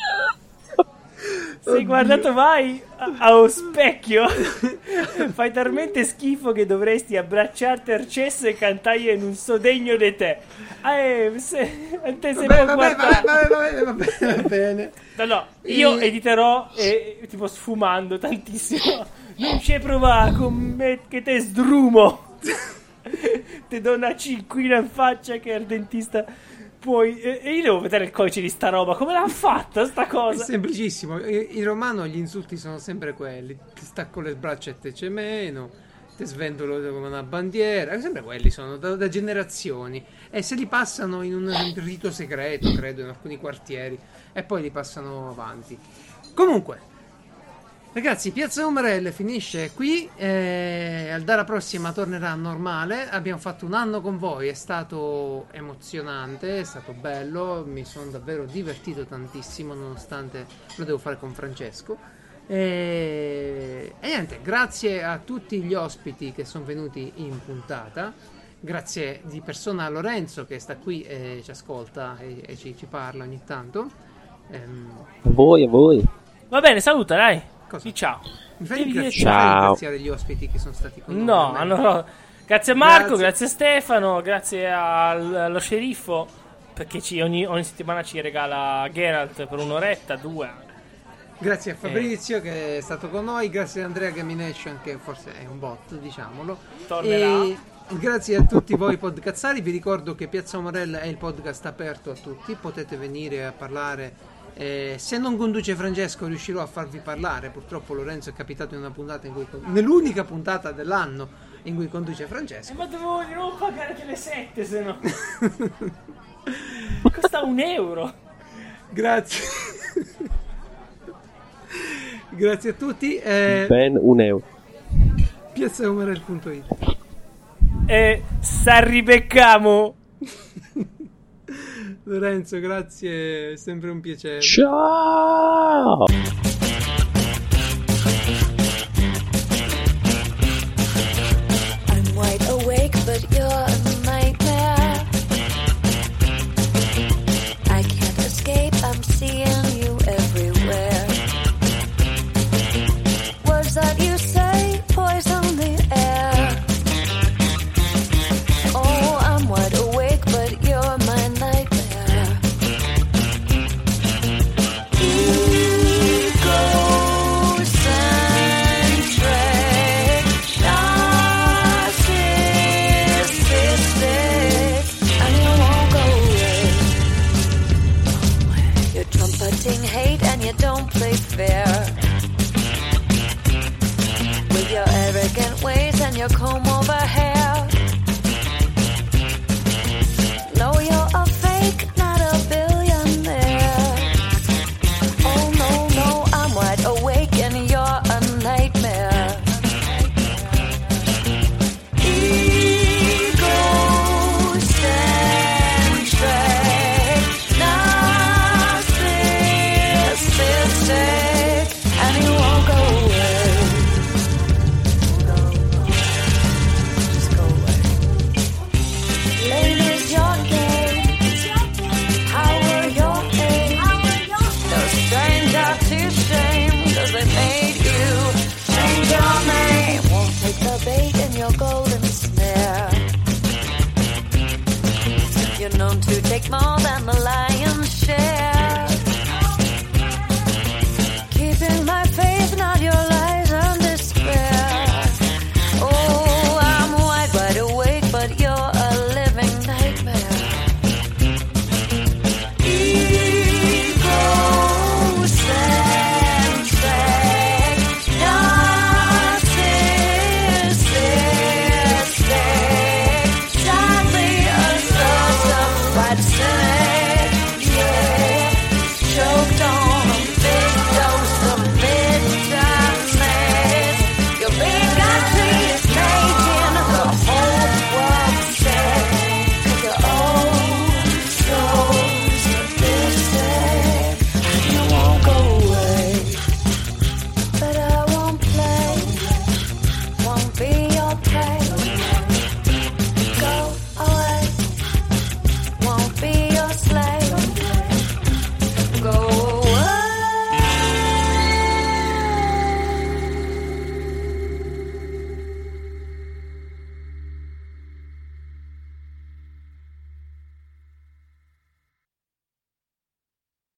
Speaker 2: Sei guardato mai a- allo specchio? Fai talmente schifo che dovresti abbracciarti al cesso e cantargli in un sodegno di te. Eh, se, te se
Speaker 1: Vabbè,
Speaker 2: vuoi
Speaker 1: vabbè,
Speaker 2: guardare-
Speaker 1: vabbè, vabbè, vabbè, vabbè, va bene.
Speaker 2: No, no, io editerò e tipo sfumando tantissimo. Non ci provare con me che te sdrumo. Ti do una cinquina in faccia che al dentista puoi... E io devo vedere il codice di sta roba. Come l'ha fatta sta
Speaker 1: È
Speaker 2: cosa?
Speaker 1: semplicissimo. I- In romano gli insulti sono sempre quelli. Ti stacco le braccia e te c'è meno. Ti svendolo come una bandiera. Sempre quelli sono da, da generazioni. E se li passano in un rito segreto, credo, in alcuni quartieri. E poi li passano avanti. Comunque. Ragazzi, Piazza Umarelle finisce qui. eh, al dalla prossima tornerà normale. Abbiamo fatto un anno con voi, è stato emozionante, è stato bello. Mi sono davvero divertito tantissimo, nonostante lo devo fare con Francesco. E, e niente, grazie a tutti gli ospiti che sono venuti in puntata. Grazie di persona a Lorenzo che sta qui e ci ascolta e, e ci, ci parla ogni tanto. Ehm,
Speaker 3: A voi, a voi.
Speaker 2: Va bene, saluta, dai.
Speaker 1: Cosa?
Speaker 2: Ciao.
Speaker 1: mi fai ringraziare, gli ospiti che sono stati con noi.
Speaker 2: No, no, grazie a Marco,
Speaker 1: Grazie.
Speaker 2: grazie, a Stefano, grazie al- allo sceriffo perché ci- ogni, ogni settimana ci regala Geralt per un'oretta, due.
Speaker 1: Grazie a Fabrizio che è stato con noi, grazie a Andrea Gamination che forse è un bot, diciamolo.
Speaker 2: Tornerà.
Speaker 1: E grazie a tutti voi podcazzari, vi ricordo che Piazza Morella è il podcast aperto a tutti, potete venire a parlare. Eh, se non conduce Francesco riuscirò a farvi parlare, purtroppo Lorenzo è capitato in una puntata in cui nell'unica puntata dell'anno in cui conduce
Speaker 2: Eh,
Speaker 1: Francesco.
Speaker 2: ma dovevo di nuovo pagare le sette, se no. Costa un euro.
Speaker 1: Grazie. Grazie a tutti. Eh,
Speaker 3: Ben un euro.
Speaker 1: piazzaumarel.it
Speaker 2: E s'arribeccamo.
Speaker 1: Lorenzo, grazie, è sempre un piacere.
Speaker 3: Ciao!